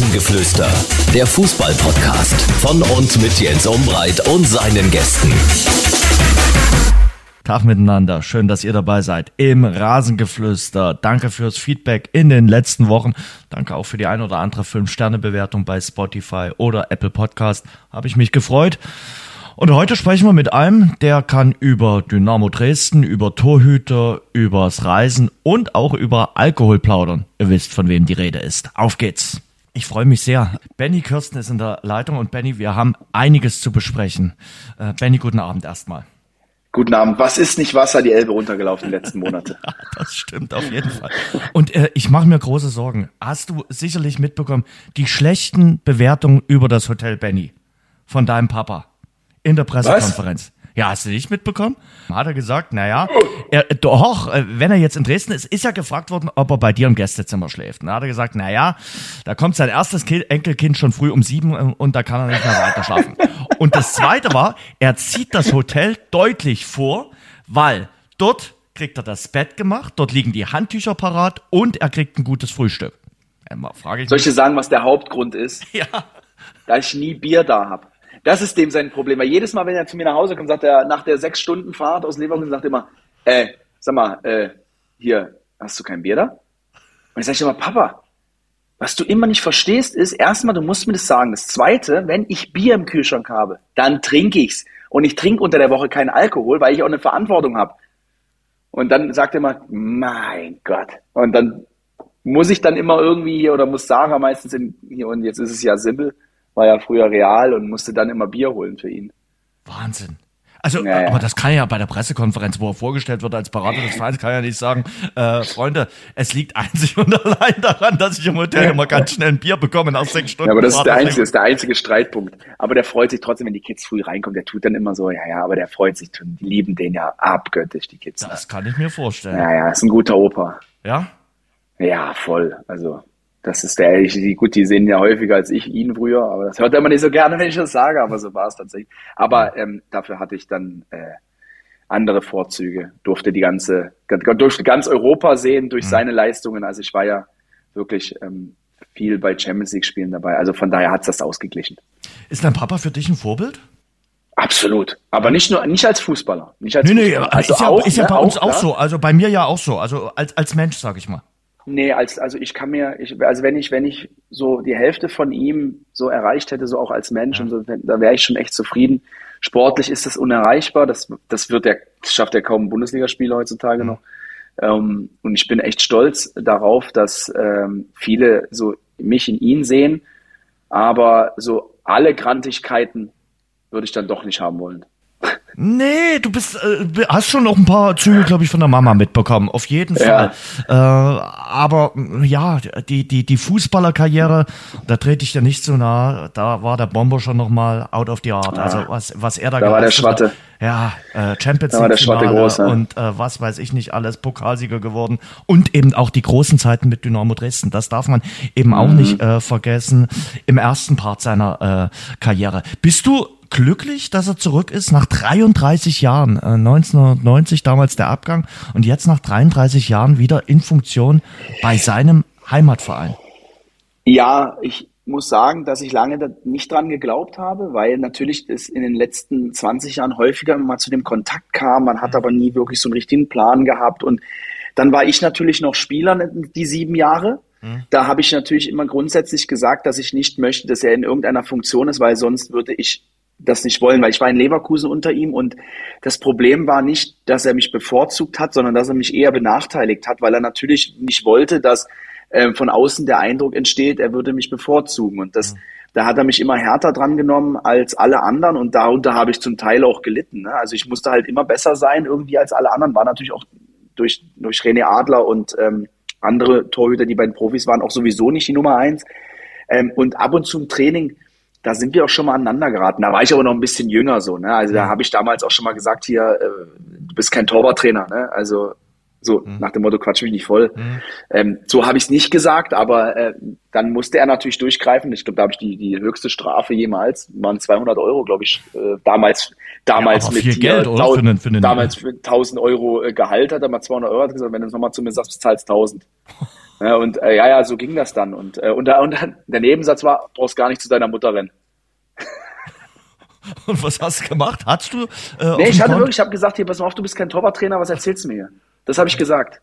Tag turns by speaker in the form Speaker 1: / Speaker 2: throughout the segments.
Speaker 1: Rasengeflüster, der Fußball-Podcast von und mit Jens Umbreit und seinen Gästen.
Speaker 2: Tag miteinander, schön, dass ihr dabei seid im Rasengeflüster. Danke fürs Feedback in den letzten Wochen. Danke auch für die ein oder andere 5-Sterne-Bewertung bei Spotify oder Apple Podcast. Habe ich mich gefreut. Und heute sprechen wir mit einem, der kann über Dynamo Dresden, über Torhüter, übers Reisen und auch über Alkohol plaudern. Ihr wisst, von wem die Rede ist. Auf geht's. Ich freue mich sehr. Benny Kirsten ist in der Leitung und Benny, wir haben einiges zu besprechen. Äh, Benny, guten Abend erstmal.
Speaker 3: Guten Abend. Was ist nicht Wasser die Elbe runtergelaufen die letzten Monate?
Speaker 2: das stimmt auf jeden Fall. Und äh, ich mache mir große Sorgen. Hast du sicherlich mitbekommen, die schlechten Bewertungen über das Hotel Benny von deinem Papa in der Pressekonferenz? Was? Ja, hast du nicht mitbekommen? Hat er gesagt, naja, er, doch, äh, wenn er jetzt in Dresden ist, ist ja gefragt worden, ob er bei dir im Gästezimmer schläft. Dann hat er gesagt, naja, da kommt sein erstes Enkelkind schon früh um sieben äh, und da kann er nicht mehr weiter schlafen. Und das zweite war, er zieht das Hotel deutlich vor, weil dort kriegt er das Bett gemacht, dort liegen die Handtücher parat und er kriegt ein gutes Frühstück.
Speaker 3: Frage ich Soll ich dir sagen, was der Hauptgrund ist?
Speaker 2: Ja.
Speaker 3: Da ich nie Bier da habe. Das ist dem sein Problem. Weil jedes Mal, wenn er zu mir nach Hause kommt, sagt er nach der sechs Stunden Fahrt aus Leverkusen, sagt er immer, äh, sag mal, äh, hier, hast du kein Bier da? Und ich sage immer, Papa, was du immer nicht verstehst, ist, erstmal, du musst mir das sagen. Das zweite, wenn ich Bier im Kühlschrank habe, dann trinke ich's. Und ich trinke unter der Woche keinen Alkohol, weil ich auch eine Verantwortung habe. Und dann sagt er immer, mein Gott. Und dann muss ich dann immer irgendwie, oder muss Sarah meistens in, hier, und jetzt ist es ja simpel, war ja früher real und musste dann immer Bier holen für ihn.
Speaker 2: Wahnsinn. Also, ja, ja. aber das kann ja bei der Pressekonferenz, wo er vorgestellt wird als Berater des Vereins, kann ja nicht sagen, äh, Freunde, es liegt einzig und allein daran, dass ich im Hotel immer ganz schnell ein Bier bekomme nach sechs Stunden.
Speaker 3: Ja, aber das ist der einzige, ist der einzige Streitpunkt. Aber der freut sich trotzdem, wenn die Kids früh reinkommen. Der tut dann immer so, ja, ja, aber der freut sich, die lieben den ja abgöttisch, die Kids.
Speaker 2: Das kann ich mir vorstellen.
Speaker 3: Ja, ja, ist ein guter Opa.
Speaker 2: Ja?
Speaker 3: Ja, voll. Also, das ist der, die, gut, die sehen ja häufiger als ich ihn früher, aber das hört er immer nicht so gerne, wenn ich das sage, aber so war es tatsächlich. Aber ähm, dafür hatte ich dann äh, andere Vorzüge, durfte die ganze, durfte ganz Europa sehen durch mhm. seine Leistungen. Also ich war ja wirklich ähm, viel bei Champions League Spielen dabei. Also von daher hat es das ausgeglichen.
Speaker 2: Ist dein Papa für dich ein Vorbild?
Speaker 3: Absolut. Aber nicht nur, nicht als Fußballer. Nicht als
Speaker 2: nee, nee, also ist ja, auch, ist ja ne, bei uns auch, auch so. Also bei mir ja auch so. Also als, als Mensch, sag ich mal.
Speaker 3: Nee, als, also ich kann mir, ich, also wenn ich, wenn ich so die Hälfte von ihm so erreicht hätte, so auch als Mensch, ja. und so, da wäre ich schon echt zufrieden. Sportlich ist das unerreichbar, das, das wird der, das schafft ja kaum ein Bundesligaspieler heutzutage noch. Ähm, und ich bin echt stolz darauf, dass ähm, viele so mich in ihn sehen, aber so alle Grantigkeiten würde ich dann doch nicht haben wollen.
Speaker 2: Nee, du bist, äh, hast schon noch ein paar Züge, glaube ich, von der Mama mitbekommen. Auf jeden Fall. Ja. Äh, aber ja, die, die, die Fußballerkarriere, da trete ich dir nicht so nah. Da war der Bomber schon noch mal out of the art. Also was, was er da
Speaker 3: Da war der Schwatte. Hat,
Speaker 2: ja, äh, Champions League Finale groß, ja. und äh, was weiß ich nicht alles, Pokalsieger geworden und eben auch die großen Zeiten mit Dynamo Dresden. Das darf man eben auch mhm. nicht äh, vergessen im ersten Part seiner äh, Karriere. Bist du glücklich, dass er zurück ist nach 33 Jahren. Äh, 1990 damals der Abgang und jetzt nach 33 Jahren wieder in Funktion bei seinem Heimatverein.
Speaker 3: Ja, ich muss sagen, dass ich lange nicht dran geglaubt habe, weil natürlich es in den letzten 20 Jahren häufiger mal zu dem Kontakt kam. Man hat aber nie wirklich so einen richtigen Plan gehabt und dann war ich natürlich noch Spieler die sieben Jahre. Mhm. Da habe ich natürlich immer grundsätzlich gesagt, dass ich nicht möchte, dass er in irgendeiner Funktion ist, weil sonst würde ich das nicht wollen, weil ich war in Leverkusen unter ihm und das Problem war nicht, dass er mich bevorzugt hat, sondern dass er mich eher benachteiligt hat, weil er natürlich nicht wollte, dass äh, von außen der Eindruck entsteht, er würde mich bevorzugen und das, mhm. da hat er mich immer härter dran genommen als alle anderen und darunter habe ich zum Teil auch gelitten. Ne? Also ich musste halt immer besser sein irgendwie als alle anderen, war natürlich auch durch, durch René Adler und ähm, andere Torhüter, die bei den Profis waren, auch sowieso nicht die Nummer eins. Ähm, und ab und zu im Training da sind wir auch schon mal aneinander geraten. Da war ich aber noch ein bisschen jünger so, ne? Also da habe ich damals auch schon mal gesagt, hier, äh, du bist kein Torwarttrainer, ne? Also so mhm. nach dem Motto, quatsch mich nicht voll. Mhm. Ähm, so habe ich es nicht gesagt, aber äh, dann musste er natürlich durchgreifen. Ich glaube, da habe ich die, die höchste Strafe jemals, waren 200 Euro, glaube ich, äh, damals damals ja,
Speaker 2: mit viel Geld, oder? 1000,
Speaker 3: für den, für den, damals für 1000 Euro äh, Gehalt hat er mal 200 Euro hat gesagt, wenn du nochmal zu mir sagst, bezahlst 1000. Ja, und äh, ja, ja, so ging das dann. Und, äh, und, da, und dann, der Nebensatz war, brauchst gar nicht zu deiner Mutter rennen.
Speaker 2: Und was hast du gemacht? Hattest du?
Speaker 3: Äh, nee, ich hatte wirklich, ich habe gesagt, hier, pass mal auf, du bist kein Torwarttrainer, was erzählst du mir hier? Das habe ich gesagt.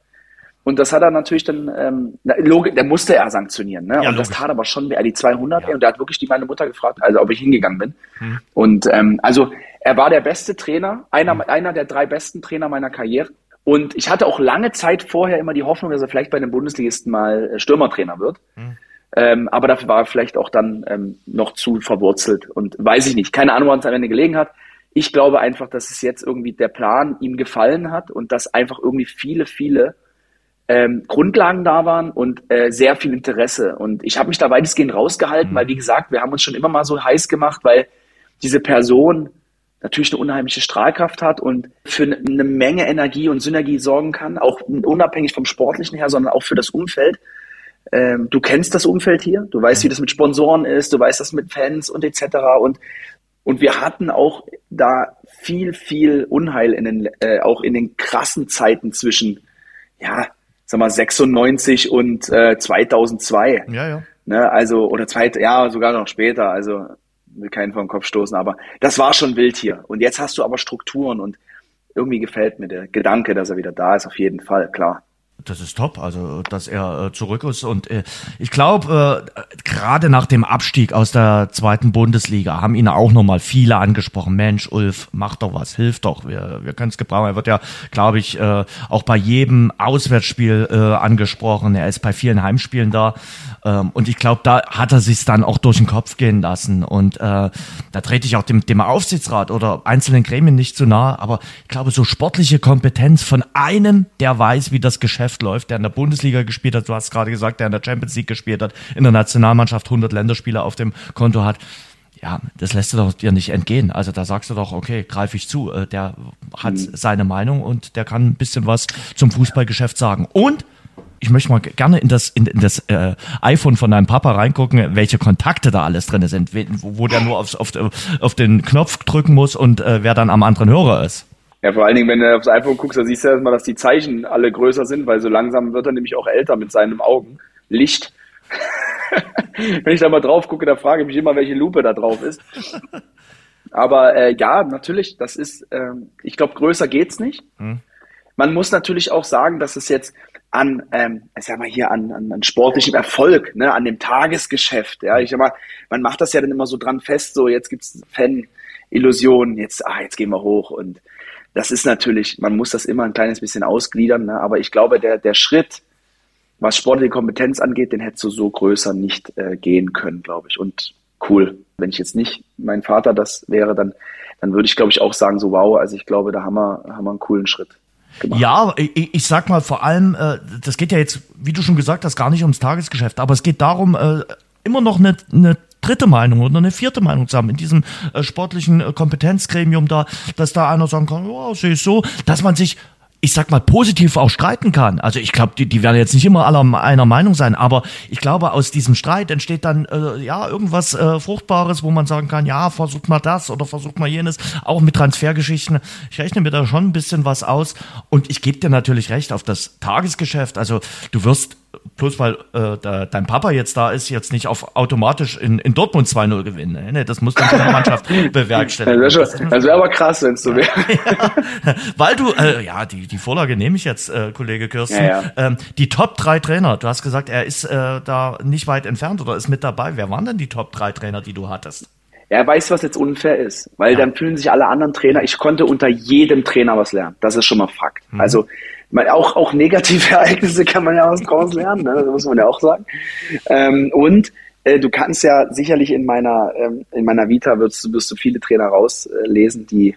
Speaker 3: Und das hat er natürlich dann, ähm, logik, der musste er sanktionieren, ne? Ja, und das tat aber schon er die 200 ja. und er hat wirklich die meine Mutter gefragt, also ob ich hingegangen bin. Hm. Und ähm, also er war der beste Trainer, einer, hm. einer der drei besten Trainer meiner Karriere. Und ich hatte auch lange Zeit vorher immer die Hoffnung, dass er vielleicht bei einem Bundesligisten mal äh, Stürmertrainer wird. Hm. Ähm, aber dafür war er vielleicht auch dann ähm, noch zu verwurzelt und weiß ich nicht. Keine Ahnung, wann es am Ende gelegen hat. Ich glaube einfach, dass es jetzt irgendwie der Plan ihm gefallen hat und dass einfach irgendwie viele, viele ähm, Grundlagen da waren und äh, sehr viel Interesse. Und ich habe mich da weitestgehend rausgehalten, mhm. weil wie gesagt, wir haben uns schon immer mal so heiß gemacht, weil diese Person natürlich eine unheimliche Strahlkraft hat und für eine Menge Energie und Synergie sorgen kann, auch unabhängig vom Sportlichen her, sondern auch für das Umfeld. Ähm, du kennst das Umfeld hier, du weißt, wie das mit Sponsoren ist, du weißt das mit Fans und etc. Und und wir hatten auch da viel, viel Unheil in den, äh, auch in den krassen Zeiten zwischen, ja, sag mal, 96 und äh, 2002.
Speaker 2: Ja, ja.
Speaker 3: Ne, also, oder zwei, ja, sogar noch später. Also, will keinen vom Kopf stoßen, aber das war schon wild hier. Und jetzt hast du aber Strukturen und irgendwie gefällt mir der Gedanke, dass er wieder da ist, auf jeden Fall, klar.
Speaker 2: Das ist top, also dass er äh, zurück ist und äh, ich glaube äh, gerade nach dem Abstieg aus der zweiten Bundesliga haben ihn auch nochmal viele angesprochen. Mensch, Ulf, mach doch was, hilf doch, wir, wir können es gebrauchen. Er wird ja, glaube ich, äh, auch bei jedem Auswärtsspiel äh, angesprochen. Er ist bei vielen Heimspielen da ähm, und ich glaube, da hat er sich dann auch durch den Kopf gehen lassen und äh, da trete ich auch dem, dem Aufsichtsrat oder einzelnen Gremien nicht zu nahe, aber ich glaube, so sportliche Kompetenz von einem, der weiß, wie das Geschäft Geschäft läuft, der in der Bundesliga gespielt hat, du hast gerade gesagt, der in der Champions League gespielt hat, in der Nationalmannschaft 100 Länderspieler auf dem Konto hat. Ja, das lässt du doch dir nicht entgehen. Also da sagst du doch, okay, greife ich zu. Äh, der hat mhm. seine Meinung und der kann ein bisschen was zum Fußballgeschäft sagen. Und ich möchte mal gerne in das, in, in das äh, iPhone von deinem Papa reingucken, welche Kontakte da alles drin sind, wo, wo der nur aufs, auf, auf den Knopf drücken muss und äh, wer dann am anderen Hörer ist.
Speaker 3: Ja, vor allen Dingen, wenn du aufs iPhone guckst, da siehst du erstmal, dass die Zeichen alle größer sind, weil so langsam wird er nämlich auch älter mit seinen Augen. Licht. wenn ich da mal drauf gucke, da frage ich mich immer, welche Lupe da drauf ist. Aber äh, ja, natürlich, das ist, äh, ich glaube, größer geht's nicht. Hm. Man muss natürlich auch sagen, dass es jetzt an, ähm, ich sag mal hier an, an, an sportlichem Erfolg, ne, an dem Tagesgeschäft. Ja, ich sag mal, man macht das ja dann immer so dran fest, so jetzt gibt's Fan-Illusionen, jetzt, ah, jetzt gehen wir hoch und das ist natürlich, man muss das immer ein kleines bisschen ausgliedern, ne? aber ich glaube, der, der Schritt, was sportliche Kompetenz angeht, den hättest du so größer nicht äh, gehen können, glaube ich. Und cool. Wenn ich jetzt nicht mein Vater das wäre, dann, dann würde ich, glaube ich, auch sagen, so wow, also ich glaube, da haben wir, haben wir einen coolen Schritt. Gemacht.
Speaker 2: Ja, ich, ich sag mal vor allem, äh, das geht ja jetzt, wie du schon gesagt hast, gar nicht ums Tagesgeschäft, aber es geht darum, äh, immer noch eine, eine dritte Meinung oder eine vierte Meinung zu haben in diesem äh, sportlichen äh, Kompetenzgremium da, dass da einer sagen kann, oh, sehe ich so, dass man sich ich sag mal, positiv auch streiten kann. Also ich glaube, die, die werden jetzt nicht immer aller einer Meinung sein, aber ich glaube, aus diesem Streit entsteht dann äh, ja irgendwas äh, Fruchtbares, wo man sagen kann, ja, versucht mal das oder versucht mal jenes, auch mit Transfergeschichten. Ich rechne mir da schon ein bisschen was aus und ich gebe dir natürlich recht auf das Tagesgeschäft. Also du wirst bloß weil äh, da, dein Papa jetzt da ist, jetzt nicht auf automatisch in, in Dortmund 2-0 gewinnen. Nee, das muss dann die Mannschaft bewerkstelligen.
Speaker 3: Das wäre wär aber krass, wenn es so wäre.
Speaker 2: Ja, weil du, äh, ja, die, die Vorlage nehme ich jetzt, äh, Kollege Kirsten. Ja, ja. Ähm, die Top 3 Trainer, du hast gesagt, er ist äh, da nicht weit entfernt oder ist mit dabei. Wer waren denn die Top 3 Trainer, die du hattest?
Speaker 3: Er weiß, was jetzt unfair ist, weil ja. dann fühlen sich alle anderen Trainer, ich konnte unter jedem Trainer was lernen. Das ist schon mal Fakt. Mhm. Also man, auch, auch negative Ereignisse kann man ja aus draus lernen, ne? das muss man ja auch sagen. Ähm, und äh, du kannst ja sicherlich in meiner, ähm, in meiner Vita wirst, wirst du viele Trainer rauslesen, die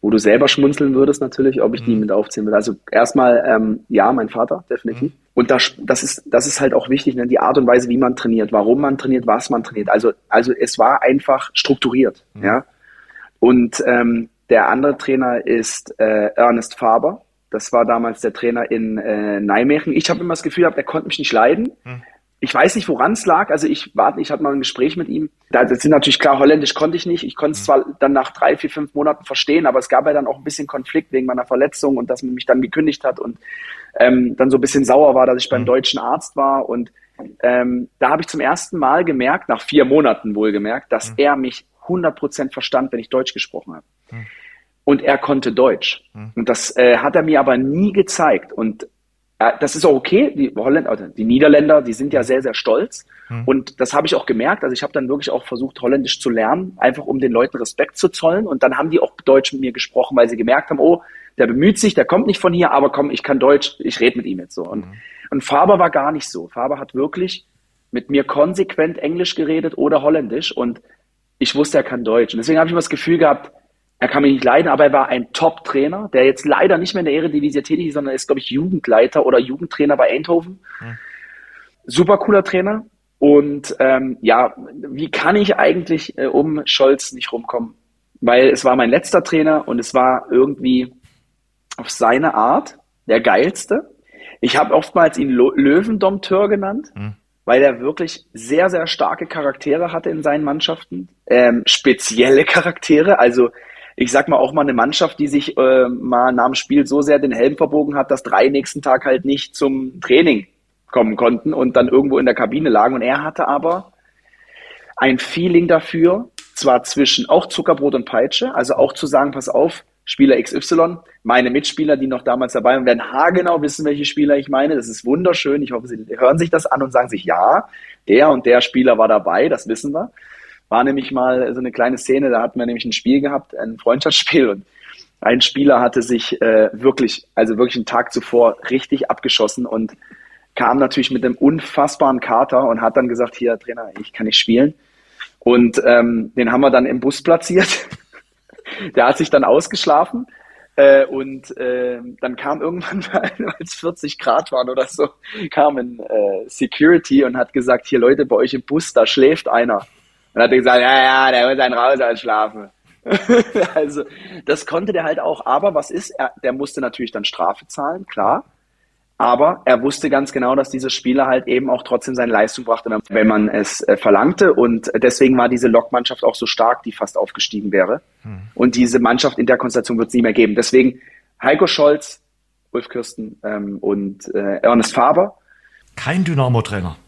Speaker 3: wo du selber schmunzeln würdest natürlich, ob ich die mhm. mit aufziehen würde. Also erstmal, ähm, ja, mein Vater, definitiv. Mhm. Und das, das, ist, das ist halt auch wichtig, ne? die Art und Weise, wie man trainiert, warum man trainiert, was man trainiert. Also, also es war einfach strukturiert. Mhm. Ja? Und ähm, der andere Trainer ist äh, Ernest Faber. Das war damals der Trainer in äh, Nijmegen. Ich habe immer das Gefühl gehabt, er konnte mich nicht leiden. Mhm. Ich weiß nicht, woran es lag. Also ich warte, ich hatte mal ein Gespräch mit ihm. Da das sind natürlich klar, Holländisch konnte ich nicht. Ich konnte es zwar dann nach drei, vier, fünf Monaten verstehen, aber es gab ja dann auch ein bisschen Konflikt wegen meiner Verletzung und dass man mich dann gekündigt hat und ähm, dann so ein bisschen sauer war, dass ich beim mhm. deutschen Arzt war. Und ähm, da habe ich zum ersten Mal gemerkt, nach vier Monaten wohl gemerkt, dass mhm. er mich 100% verstand, wenn ich Deutsch gesprochen habe. Mhm. Und er konnte Deutsch. Mhm. Und das äh, hat er mir aber nie gezeigt. Und das ist auch okay. Die Holländer, also die Niederländer, die sind ja sehr, sehr stolz. Mhm. Und das habe ich auch gemerkt. Also ich habe dann wirklich auch versucht, Holländisch zu lernen, einfach um den Leuten Respekt zu zollen. Und dann haben die auch Deutsch mit mir gesprochen, weil sie gemerkt haben, oh, der bemüht sich, der kommt nicht von hier, aber komm, ich kann Deutsch, ich rede mit ihm jetzt so. Und, mhm. und Faber war gar nicht so. Faber hat wirklich mit mir konsequent Englisch geredet oder Holländisch. Und ich wusste, er kann Deutsch. Und deswegen habe ich immer das Gefühl gehabt, er kann mich nicht leiden, aber er war ein Top-Trainer, der jetzt leider nicht mehr in der Eredivisie tätig ist, sondern ist, glaube ich, Jugendleiter oder Jugendtrainer bei Eindhoven. Mhm. Super cooler Trainer. Und ähm, ja, wie kann ich eigentlich äh, um Scholz nicht rumkommen? Weil es war mein letzter Trainer und es war irgendwie auf seine Art der geilste. Ich habe oftmals ihn Löwendompteur genannt, mhm. weil er wirklich sehr, sehr starke Charaktere hatte in seinen Mannschaften. Ähm, spezielle Charaktere, also ich sag mal auch mal eine Mannschaft, die sich äh, mal nach dem Spiel so sehr den Helm verbogen hat, dass drei nächsten Tag halt nicht zum Training kommen konnten und dann irgendwo in der Kabine lagen. Und er hatte aber ein Feeling dafür, zwar zwischen auch Zuckerbrot und Peitsche, also auch zu sagen, pass auf, Spieler XY, meine Mitspieler, die noch damals dabei waren, werden haargenau wissen, welche Spieler ich meine. Das ist wunderschön. Ich hoffe, sie hören sich das an und sagen sich, ja, der und der Spieler war dabei, das wissen wir war nämlich mal so eine kleine Szene, da hatten wir nämlich ein Spiel gehabt, ein Freundschaftsspiel und ein Spieler hatte sich äh, wirklich, also wirklich einen Tag zuvor richtig abgeschossen und kam natürlich mit einem unfassbaren Kater und hat dann gesagt, hier Trainer, ich kann nicht spielen. Und ähm, den haben wir dann im Bus platziert. Der hat sich dann ausgeschlafen. Äh, und äh, dann kam irgendwann, als 40 Grad waren oder so, kam ein äh, Security und hat gesagt, hier Leute, bei euch im Bus, da schläft einer. Und hat er gesagt, ja, ja, der muss einen raus ausschlafen. also das konnte der halt auch. Aber was ist, er, der musste natürlich dann Strafe zahlen, klar. Aber er wusste ganz genau, dass dieser Spieler halt eben auch trotzdem seine Leistung brachte, wenn man es äh, verlangte. Und deswegen war diese Lokmannschaft auch so stark, die fast aufgestiegen wäre. Hm. Und diese Mannschaft in der Konstellation wird es nie mehr geben. Deswegen Heiko Scholz, Ulf Kirsten ähm, und äh, Ernest Faber.
Speaker 2: Kein Dynamo-Trainer.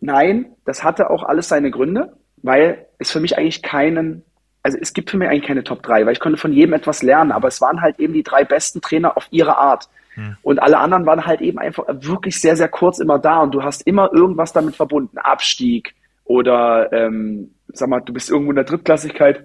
Speaker 3: Nein, das hatte auch alles seine Gründe weil es für mich eigentlich keinen, also es gibt für mich eigentlich keine Top 3, weil ich konnte von jedem etwas lernen, aber es waren halt eben die drei besten Trainer auf ihre Art. Hm. Und alle anderen waren halt eben einfach wirklich sehr, sehr kurz immer da und du hast immer irgendwas damit verbunden. Abstieg oder, ähm, sag mal, du bist irgendwo in der Drittklassigkeit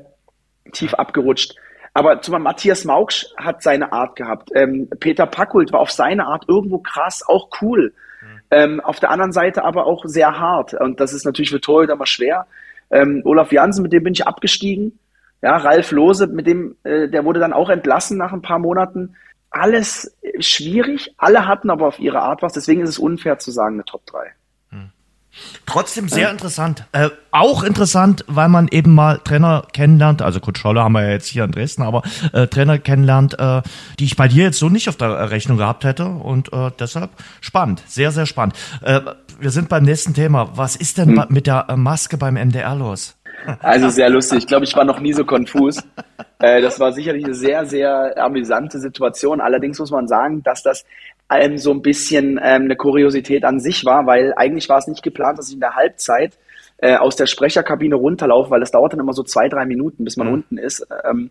Speaker 3: tief abgerutscht. Aber zum Beispiel Matthias Mauksch hat seine Art gehabt. Ähm, Peter Packult war auf seine Art irgendwo krass, auch cool. Hm. Ähm, auf der anderen Seite aber auch sehr hart. Und das ist natürlich für Torhüter immer schwer. Ähm, Olaf Jansen, mit dem bin ich abgestiegen. Ja, Ralf Lose, mit dem, äh, der wurde dann auch entlassen nach ein paar Monaten. Alles schwierig, alle hatten aber auf ihre Art was, deswegen ist es unfair zu sagen, eine Top 3.
Speaker 2: Trotzdem sehr ja. interessant. Äh, auch interessant, weil man eben mal Trainer kennenlernt, also Coach Scholler haben wir ja jetzt hier in Dresden, aber äh, Trainer kennenlernt, äh, die ich bei dir jetzt so nicht auf der Rechnung gehabt hätte und äh, deshalb spannend, sehr, sehr spannend. Äh, wir sind beim nächsten Thema. Was ist denn hm. mit der äh, Maske beim MDR los?
Speaker 3: Also sehr lustig. Ich glaube, ich war noch nie so konfus. Äh, das war sicherlich eine sehr, sehr amüsante Situation. Allerdings muss man sagen, dass das ähm, so ein bisschen ähm, eine Kuriosität an sich war, weil eigentlich war es nicht geplant, dass ich in der Halbzeit äh, aus der Sprecherkabine runterlaufe, weil das dauert dann immer so zwei, drei Minuten, bis man mhm. unten ist. Ähm,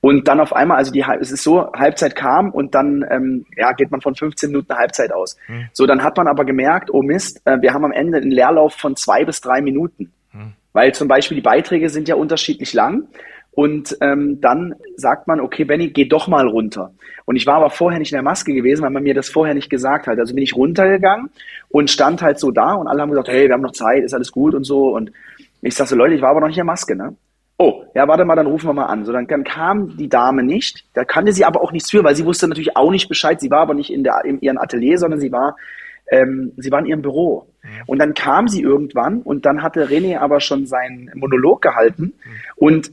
Speaker 3: und dann auf einmal, also die, es ist so, Halbzeit kam und dann ähm, ja, geht man von 15 Minuten Halbzeit aus. Mhm. So, dann hat man aber gemerkt, oh Mist, äh, wir haben am Ende einen Leerlauf von zwei bis drei Minuten. Mhm. Weil zum Beispiel die Beiträge sind ja unterschiedlich lang. Und ähm, dann sagt man, okay, Benny, geh doch mal runter. Und ich war aber vorher nicht in der Maske gewesen, weil man mir das vorher nicht gesagt hat. Also bin ich runtergegangen und stand halt so da und alle haben gesagt, hey, wir haben noch Zeit, ist alles gut und so. Und ich sagte so, Leute, ich war aber noch nicht in der Maske, ne? Oh, ja, warte mal, dann rufen wir mal an. So, dann, dann kam die Dame nicht. Da kannte sie aber auch nichts für, weil sie wusste natürlich auch nicht Bescheid. Sie war aber nicht in, der, in ihrem Atelier, sondern sie war, ähm, sie war in ihrem Büro. Mhm. Und dann kam sie irgendwann und dann hatte René aber schon seinen Monolog gehalten. Mhm. Und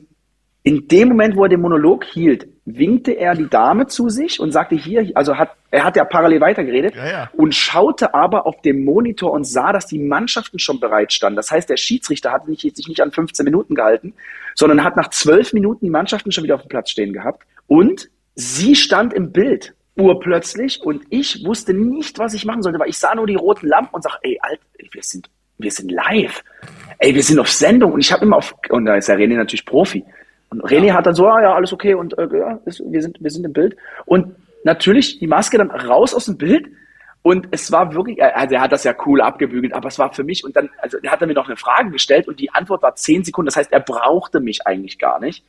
Speaker 3: in dem Moment, wo er den Monolog hielt, winkte er die Dame zu sich und sagte hier, also hat, er hat ja parallel weitergeredet
Speaker 2: Ja, ja.
Speaker 3: und schaute aber auf dem Monitor und sah, dass die Mannschaften schon bereit standen. Das heißt, der Schiedsrichter nicht, sich nicht an 15 Minuten gehalten, sondern hat nach 12 Minuten die Mannschaften schon wieder auf dem Platz stehen gehabt. Und sie stand im Bild urplötzlich und ich wusste nicht, was ich machen sollte, weil ich sah nur die roten Lampen und sag, ey, Alter, wir sind, wir sind live. Ey, wir sind auf Sendung und ich habe immer auf, und da ist der René natürlich Profi. Und René hat dann so, ah, ja, alles okay und äh, ja, ist, wir, sind, wir sind im Bild. Und natürlich die Maske dann raus aus dem Bild und es war wirklich, äh, also er hat das ja cool abgebügelt, aber es war für mich und dann, also er hat dann mir noch eine Frage gestellt und die Antwort war zehn Sekunden. Das heißt, er brauchte mich eigentlich gar nicht.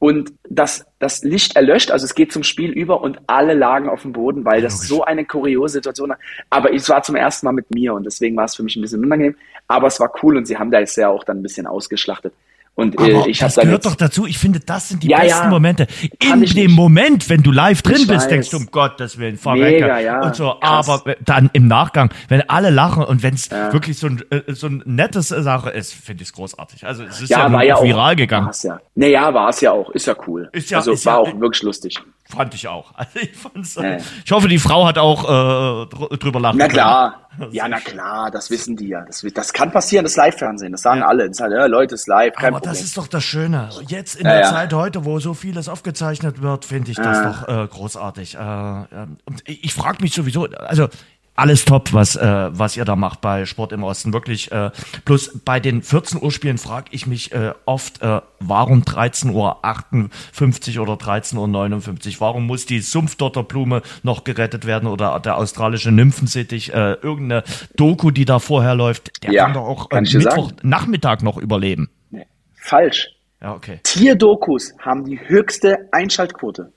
Speaker 3: Und das, das Licht erlöscht, also es geht zum Spiel über und alle lagen auf dem Boden, weil das so eine kuriose Situation war. Aber es war zum ersten Mal mit mir und deswegen war es für mich ein bisschen unangenehm. Aber es war cool und sie haben da jetzt ja auch dann ein bisschen ausgeschlachtet. Und äh,
Speaker 2: Aber
Speaker 3: ich habe
Speaker 2: das
Speaker 3: dann
Speaker 2: gehört
Speaker 3: jetzt,
Speaker 2: doch dazu. Ich finde, das sind die
Speaker 3: Ja,
Speaker 2: besten
Speaker 3: ja.
Speaker 2: Momente. In dem
Speaker 3: nicht.
Speaker 2: Moment, wenn du live drin
Speaker 3: Ich
Speaker 2: bist,
Speaker 3: weiß.
Speaker 2: denkst du, um Gottes Willen, verrecke.
Speaker 3: Mega, ja.
Speaker 2: Und so,
Speaker 3: Krass.
Speaker 2: aber dann im Nachgang, wenn alle lachen und wenn es wirklich so ein, äh, so ein nettes Sache ist, finde ich es großartig. Also es ist ja,
Speaker 3: ja, war ja
Speaker 2: auch viral gegangen.
Speaker 3: War's ja. Naja, war es ja auch. Ist ja cool.
Speaker 2: Ist ja-
Speaker 3: also
Speaker 2: ist
Speaker 3: war auch wirklich lustig.
Speaker 2: Fand ich auch. Also ich fand's,
Speaker 3: Ja.
Speaker 2: Ich hoffe, die Frau hat auch äh, dr drüber lachen
Speaker 3: Na
Speaker 2: können.
Speaker 3: klar. Ja, na klar, das wissen die ja. Das, das kann passieren, das Live-Fernsehen. Das sagen alle. Das sagen, ja, Leute, ist live, kein
Speaker 2: Aber
Speaker 3: Problem.
Speaker 2: das ist doch das Schöne. Jetzt in
Speaker 3: Ja,
Speaker 2: der
Speaker 3: ja.
Speaker 2: Zeit heute, wo so vieles aufgezeichnet wird, finde ich das doch äh, großartig. Äh, ähm, ich frage mich sowieso, also alles top, was, äh, was ihr da macht bei Sport im Osten. Wirklich. Äh, plus bei den 14 Uhr Spielen frage ich mich äh, oft, äh, warum 13 Uhr 58 oder 13 Uhr 59? Warum muss die Sumpfdotterblume noch gerettet werden oder der australische Nymphensittich? Äh, irgendeine Doku, die da vorher läuft, der
Speaker 3: Ja,
Speaker 2: kann doch auch äh,
Speaker 3: sagen.
Speaker 2: Mittwochnachmittag noch überleben.
Speaker 3: Nee, falsch.
Speaker 2: Ja, okay.
Speaker 3: Tierdokus haben die höchste Einschaltquote.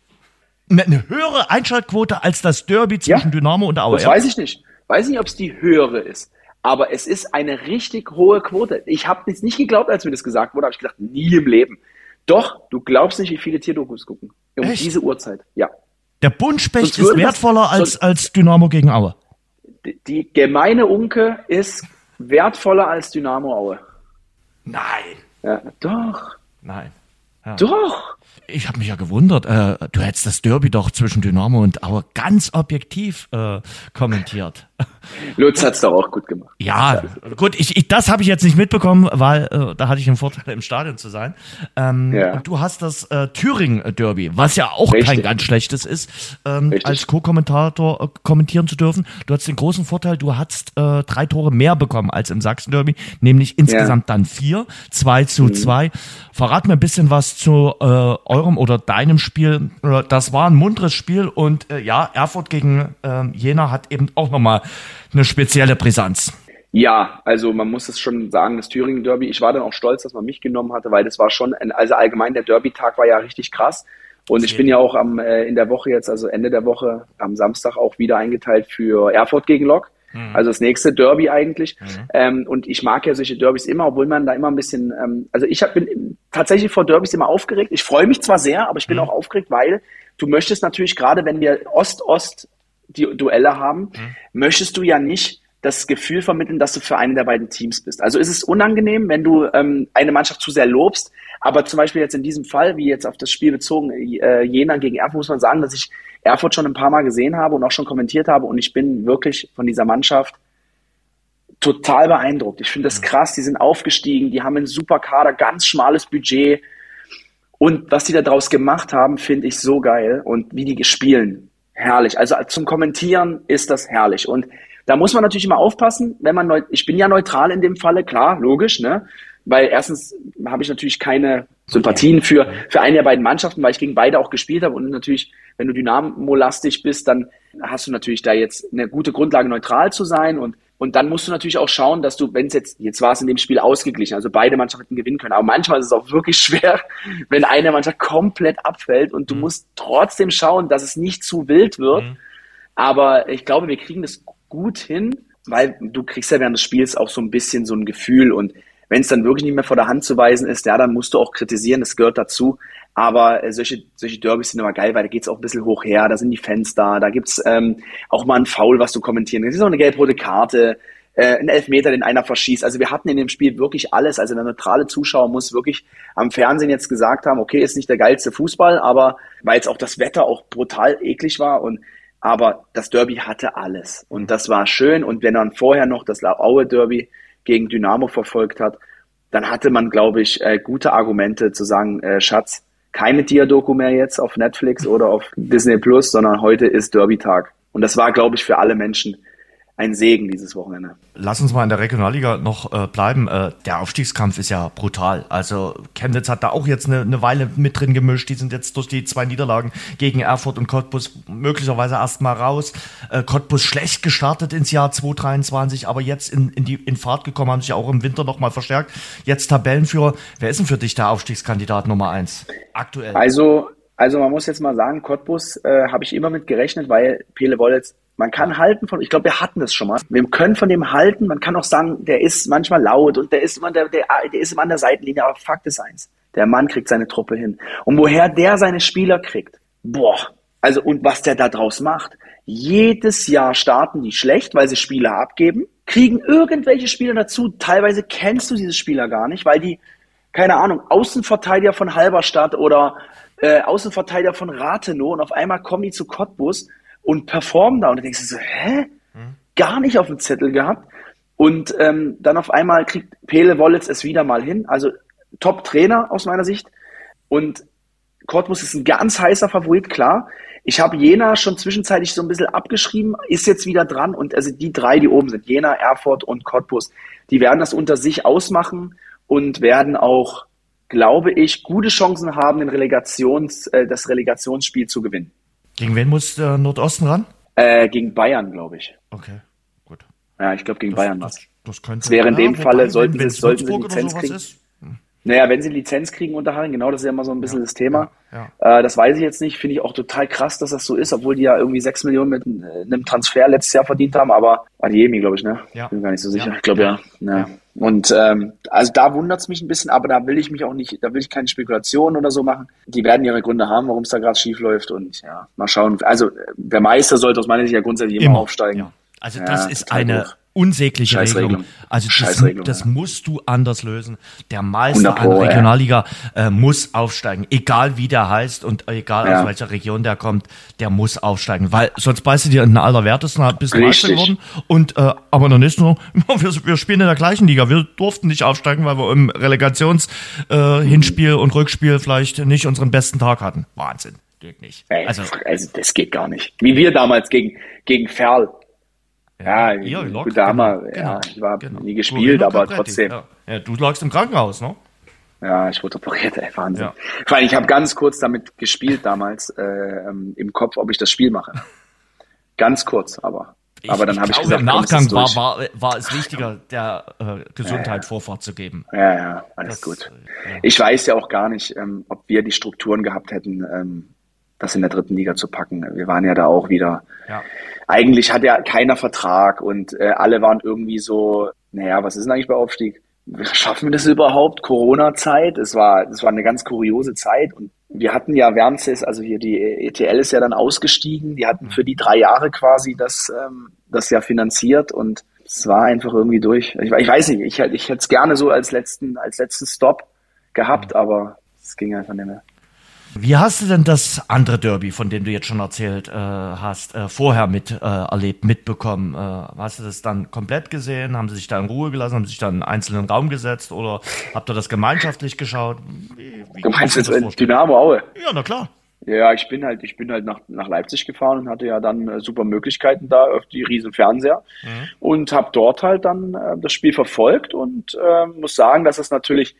Speaker 2: Eine, höhere Einschaltquote als das Derby zwischen
Speaker 3: Ja.
Speaker 2: Dynamo und Aue.
Speaker 3: Das weiß ich nicht. Weiß nicht, ob es die höhere ist. Aber es ist eine richtig hohe Quote. Ich habe es nicht geglaubt, als mir das gesagt wurde. Habe ich gedacht, nie im Leben. Doch, du glaubst nicht, wie viele Tierdokus gucken. Um
Speaker 2: Echt?
Speaker 3: diese Uhrzeit. Ja.
Speaker 2: Der Buntspecht ist wertvoller als, als Dynamo gegen Aue.
Speaker 3: Die, die gemeine Unke ist wertvoller als Dynamo Aue.
Speaker 2: Nein.
Speaker 3: Ja, doch.
Speaker 2: Nein. Ja.
Speaker 3: Doch.
Speaker 2: Ich habe mich ja gewundert, äh, du hättest das Derby doch zwischen Dynamo und Aue ganz objektiv äh, kommentiert.
Speaker 3: Lutz hat's doch auch gut gemacht.
Speaker 2: Ja, gut, ich, ich, das habe ich jetzt nicht mitbekommen, weil äh, da hatte ich den Vorteil, im Stadion zu sein. Ähm,
Speaker 3: Ja.
Speaker 2: Und du hast das äh, Thüringen-Derby, was ja auch
Speaker 3: Richtig.
Speaker 2: kein ganz schlechtes ist, ähm,
Speaker 3: Richtig.
Speaker 2: als Co-Kommentator äh, kommentieren zu dürfen. Du hast den großen Vorteil, du hast äh, drei Tore mehr bekommen als im Sachsen-Derby, nämlich insgesamt dann vier, zwei zu
Speaker 3: Mhm.
Speaker 2: zwei. Verrat mir ein bisschen was zu äh, eurem oder deinem Spiel. Äh, Das war ein munteres Spiel und äh, ja, Erfurt gegen ähm, Jena hat eben auch nochmal eine spezielle Brisanz.
Speaker 3: Ja, also man muss es schon sagen, das Thüringen Derby, ich war dann auch stolz, dass man mich genommen hatte, weil das war schon, ein, also allgemein der Derby-Tag war ja richtig krass. Und ich bin ja auch am, äh, in der Woche jetzt, also Ende der Woche, am Samstag auch wieder eingeteilt für Erfurt gegen Lok. Also das nächste Derby eigentlich. Ähm, und ich mag ja solche Derbys immer, obwohl man da immer ein bisschen, ähm, also ich hab, bin tatsächlich vor Derbys immer aufgeregt. Ich freue mich zwar sehr, aber ich bin auch aufgeregt, weil du möchtest natürlich gerade, wenn wir Ost-Ost die Duelle haben, möchtest du ja nicht das Gefühl vermitteln, dass du für einen der beiden Teams bist. Also ist es unangenehm, wenn du ähm, eine Mannschaft zu sehr lobst, aber zum Beispiel jetzt in diesem Fall, wie jetzt auf das Spiel bezogen, äh, Jena gegen Erfurt, muss man sagen, dass ich Erfurt schon ein paar Mal gesehen habe und auch schon kommentiert habe und ich bin wirklich von dieser Mannschaft total beeindruckt. Ich finde das krass, die sind aufgestiegen, die haben einen super Kader, ganz schmales Budget und was die da draus gemacht haben, finde ich so geil und wie die spielen, herrlich. Also zum Kommentieren ist das herrlich und da muss man natürlich immer aufpassen, wenn man neu, ich bin ja neutral in dem Falle, klar, logisch, ne? Weil erstens habe ich natürlich keine Sympathien für, für eine der beiden Mannschaften, weil ich gegen beide auch gespielt habe und natürlich, wenn du Dynamo-lastig bist, dann hast du natürlich da jetzt eine gute Grundlage, neutral zu sein und und dann musst du natürlich auch schauen, dass du, wenn es jetzt, jetzt war es in dem Spiel ausgeglichen, also beide Mannschaften gewinnen können. Aber manchmal ist es auch wirklich schwer, wenn eine Mannschaft komplett abfällt und du musst trotzdem schauen, dass es nicht zu wild wird. Aber ich glaube, wir kriegen das gut hin, weil du kriegst ja während des Spiels auch so ein bisschen so ein Gefühl und wenn es dann wirklich nicht mehr vor der Hand zu weisen ist, ja, dann musst du auch kritisieren, das gehört dazu. Aber äh, solche, solche Derbys sind immer geil, weil da geht's auch ein bisschen hoch her, da sind die Fans da, da gibt's ähm, auch mal ein Foul, was du kommentieren kannst. Es ist auch eine gelb-rote Karte. äh, ein Elfmeter, den einer verschießt. Also wir hatten in dem Spiel wirklich alles. Also der neutrale Zuschauer muss wirklich am Fernsehen jetzt gesagt haben, okay, ist nicht der geilste Fußball, aber weil es auch das Wetter auch brutal eklig war und aber das Derby hatte alles und das war schön und wenn man vorher noch das Aue Derby gegen Dynamo verfolgt hat, dann hatte man, glaube ich, äh, gute Argumente zu sagen, äh, Schatz, keine Diadoku mehr jetzt auf Netflix oder auf Disney Plus, sondern heute ist Derby-Tag. Und das war, glaube ich, für alle Menschen ein Segen dieses Wochenende.
Speaker 2: Lass uns mal in der Regionalliga noch äh, bleiben. Äh, der Aufstiegskampf ist ja brutal. Also Chemnitz hat da auch jetzt eine, eine Weile mit drin gemischt. Die sind jetzt durch die zwei Niederlagen gegen Erfurt und Cottbus möglicherweise erstmal raus. Äh, Cottbus schlecht gestartet ins Jahr 2023, aber jetzt in, in, die, in Fahrt gekommen, haben sich auch im Winter nochmal verstärkt. Jetzt Tabellenführer. Wer ist denn für dich der Aufstiegskandidat Nummer eins aktuell?
Speaker 3: Also also man muss jetzt mal sagen, Cottbus äh, habe ich immer mit gerechnet, weil Pele Wollitz man kann halten von, ich glaube, wir hatten das schon mal. Wir können von dem halten. Man kann auch sagen, der ist manchmal laut und der ist immer der, der, der ist immer an der Seitenlinie. Aber Fakt ist eins. Der Mann kriegt seine Truppe hin. Und woher der seine Spieler kriegt, boah, also und was der da draus macht. Jedes Jahr starten die schlecht, weil sie Spieler abgeben, kriegen irgendwelche Spieler dazu. Teilweise kennst du diese Spieler gar nicht, weil die, keine Ahnung, Außenverteidiger von Halberstadt oder äh, Außenverteidiger von Rathenow und auf einmal kommen die zu Cottbus und performen da. Und du denkst du so, hä? Hm. Gar nicht auf dem Zettel gehabt. Und ähm, dann auf einmal kriegt Pele Wollitz es wieder mal hin. Also Top-Trainer aus meiner Sicht. Und Cottbus ist ein ganz heißer Favorit, klar. Ich habe Jena schon zwischenzeitlich so ein bisschen abgeschrieben, ist jetzt wieder dran. Und also die drei, die oben sind, Jena, Erfurt und Cottbus, die werden das unter sich ausmachen und werden auch, glaube ich, gute Chancen haben, den Relegations, äh, das Relegationsspiel zu gewinnen.
Speaker 2: Gegen wen muss der Nordosten ran?
Speaker 3: Äh, gegen Bayern, glaube ich.
Speaker 2: Okay, gut.
Speaker 3: Ja, ich glaube gegen das, Bayern
Speaker 2: das, das, könnte
Speaker 3: das wäre in dem Falle, sollten, wenn, sie, sollten sie
Speaker 2: Lizenz
Speaker 3: kriegen. Ist? Naja, wenn sie Lizenz kriegen unter Haring, genau, das ist ja immer so ein bisschen ja, das Thema. Ja, ja. Äh, das weiß ich jetzt nicht, finde ich auch total krass, dass das so ist, obwohl die ja irgendwie sechs Millionen mit äh, einem Transfer letztes Jahr verdient haben, aber Adiemi, glaube ich, ne? Ja. Bin gar nicht so sicher. Ich glaube ja. Ja. Und ähm, also da wundert es mich ein bisschen, aber da will ich mich auch nicht, da will ich keine Spekulationen oder so machen. Die werden ihre Gründe haben, warum es da gerade schief läuft und ja, mal schauen. Also der Meister sollte aus meiner Sicht ja grundsätzlich immer, immer. aufsteigen.
Speaker 2: Also das ist eine hoch unsägliche Regelung. Also das, das musst du anders lösen. Der Meister einer Regionalliga äh, muss aufsteigen, egal wie der heißt und egal ja. aus welcher Region der kommt, der muss aufsteigen, weil sonst beißt du dir in den allerwertesten bist du Meister geworden und äh, aber dann ist nur, wir, wir spielen in der gleichen Liga, wir durften nicht aufsteigen, weil wir im Relegations äh, Hinspiel und Rückspiel vielleicht nicht unseren besten Tag hatten. Wahnsinn. Geht nicht.
Speaker 3: Also, also das geht gar nicht. Wie wir damals gegen, gegen Ferl ja, ja gut, Lok, da genau, ja, ich war genau. nie gespielt, aber trotzdem.
Speaker 2: Ja. ja. du lagst im Krankenhaus, ne?
Speaker 3: Ja, ich wurde operiert, ey, Wahnsinn. Ja. Vor allem, ich habe ganz kurz damit gespielt damals äh, ähm, im Kopf, ob ich das Spiel mache. ganz kurz, aber.
Speaker 2: Ich, aber dann habe ich gesagt, im Nachgang war, war, war es wichtiger, der äh, Gesundheit ja, Vorfahrt zu geben.
Speaker 3: Ja, ja, alles das, gut. Äh, ich weiß ja auch gar nicht, ähm, ob wir die Strukturen gehabt hätten, ähm, das in der dritten Liga zu packen. Wir waren ja da auch wieder. Ja eigentlich hat ja keiner Vertrag und äh, alle waren irgendwie so, naja, was ist denn eigentlich bei Aufstieg? Schaffen wir das überhaupt? Corona-Zeit, es war, es war eine ganz kuriose Zeit und wir hatten ja Wernses, also hier die ETL ist ja dann ausgestiegen, die hatten für die drei Jahre quasi das, ähm, das ja finanziert und es war einfach irgendwie durch. Ich, ich weiß nicht, ich, ich hätte es gerne so als letzten, als letzten Stop gehabt, aber es ging einfach nicht mehr.
Speaker 2: Wie hast du denn das andere Derby, von dem du jetzt schon erzählt äh, hast, äh, vorher mit äh, erlebt, mitbekommen? Äh, hast du das dann komplett gesehen? Haben sie sich da in Ruhe gelassen? Haben sie sich da in einen einzelnen Raum gesetzt? Oder habt ihr das gemeinschaftlich geschaut?
Speaker 3: Wie, wie du meinst jetzt in Dynamo Aue?
Speaker 2: Ja, na klar.
Speaker 3: Ja, ich bin halt, ich bin halt nach, nach Leipzig gefahren und hatte ja dann äh, super Möglichkeiten da auf die riesen Fernseher mhm. und habe dort halt dann äh, das Spiel verfolgt und äh, muss sagen, dass es natürlich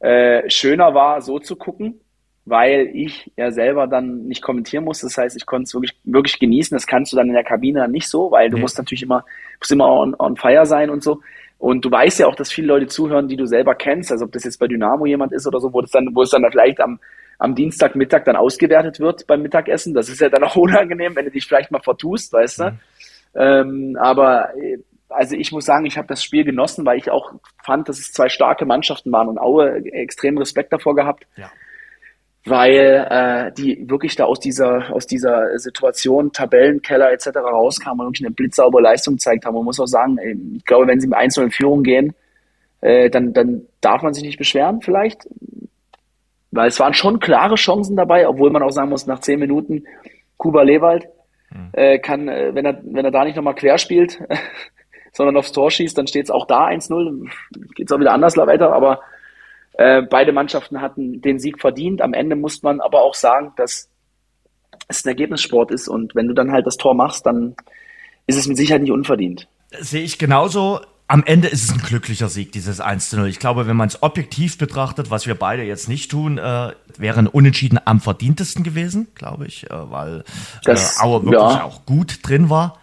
Speaker 3: äh, schöner war, so zu gucken, weil ich ja selber dann nicht kommentieren muss. Das heißt, ich konnte es wirklich, wirklich genießen. Das kannst du dann in der Kabine dann nicht so, weil du nee. musst natürlich immer, musst immer on, on fire sein und so. Und du weißt ja auch, dass viele Leute zuhören, die du selber kennst. Also ob das jetzt bei Dynamo jemand ist oder so, wo es dann, wo es dann vielleicht am, am Dienstagmittag dann ausgewertet wird beim Mittagessen. Das ist ja dann auch unangenehm, wenn du dich vielleicht mal vertust, weißt du. Mhm. Ähm, aber also ich muss sagen, ich habe das Spiel genossen, weil ich auch fand, dass es zwei starke Mannschaften waren und Aue extrem Respekt davor gehabt. Ja weil äh, die wirklich da aus dieser, aus dieser Situation, Tabellenkeller etc. rauskamen und wirklich eine blitzsaubere Leistung gezeigt haben. Man muss auch sagen, ey, ich glaube, wenn sie im Einzel in Führung gehen, äh, dann, dann darf man sich nicht beschweren vielleicht. Weil es waren schon klare Chancen dabei, obwohl man auch sagen muss, nach zehn Minuten Kuba Lewald hm. äh, kann, äh, wenn er, wenn er da nicht nochmal quer spielt, sondern aufs Tor schießt, dann steht es auch da 1-0. Geht es auch wieder anders weiter, aber äh, beide Mannschaften hatten den Sieg verdient. Am Ende muss man aber auch sagen, dass es ein Ergebnissport ist und wenn du dann halt das Tor machst, dann ist es mit Sicherheit nicht unverdient.
Speaker 2: Sehe ich genauso. Am Ende ist es ein glücklicher Sieg, dieses 1 0. Ich glaube, wenn man es objektiv betrachtet, was wir beide jetzt nicht tun, äh, wäre ein Unentschieden am verdientesten gewesen, glaube ich, äh, weil das, äh, Auer wirklich ja. auch gut drin war.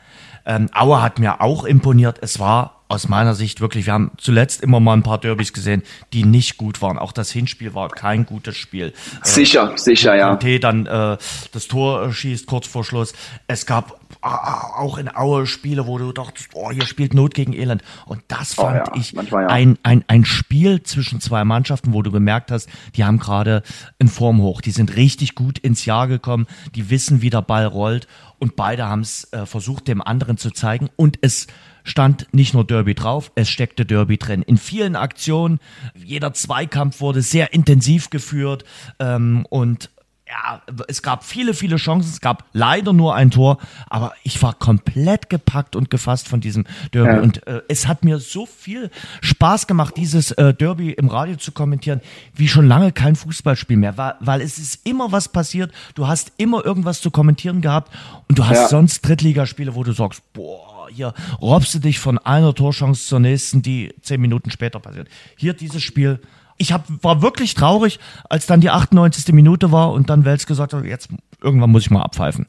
Speaker 2: Ähm, Auer hat mir auch imponiert. Es war aus meiner Sicht wirklich, wir haben zuletzt immer mal ein paar Derbys gesehen, die nicht gut waren. Auch das Hinspiel war kein gutes Spiel.
Speaker 3: Sicher, äh, sicher, ja.
Speaker 2: T dann äh, das Tor schießt kurz vor Schluss. Es gab äh, auch in Aue Spiele, wo du dachtest, oh, hier spielt Not gegen Elend. Und das oh fand oh, ja. ich ja. ein, ein, ein Spiel zwischen zwei Mannschaften, wo du gemerkt hast, die haben gerade in Form hoch. Die sind richtig gut ins Jahr gekommen, die wissen, wie der Ball rollt und beide haben es äh, versucht, dem anderen zu zeigen und es stand nicht nur Derby drauf, es steckte Derby drin. In vielen Aktionen, jeder Zweikampf wurde sehr intensiv geführt ähm, und ja, es gab viele, viele Chancen. Es gab leider nur ein Tor, aber ich war komplett gepackt und gefasst von diesem Derby. Ja. Und äh, es hat mir so viel Spaß gemacht, dieses äh, Derby im Radio zu kommentieren, wie schon lange kein Fußballspiel mehr. Weil, weil es ist immer was passiert. Du hast immer irgendwas zu kommentieren gehabt und du hast ja. sonst Drittligaspiele, wo du sagst, boah, hier robbst du dich von einer Torchance zur nächsten, die zehn Minuten später passiert. Hier dieses Spiel. Ich hab, war wirklich traurig, als dann die 98. Minute war und dann Wels gesagt hat, jetzt irgendwann muss ich mal abpfeifen.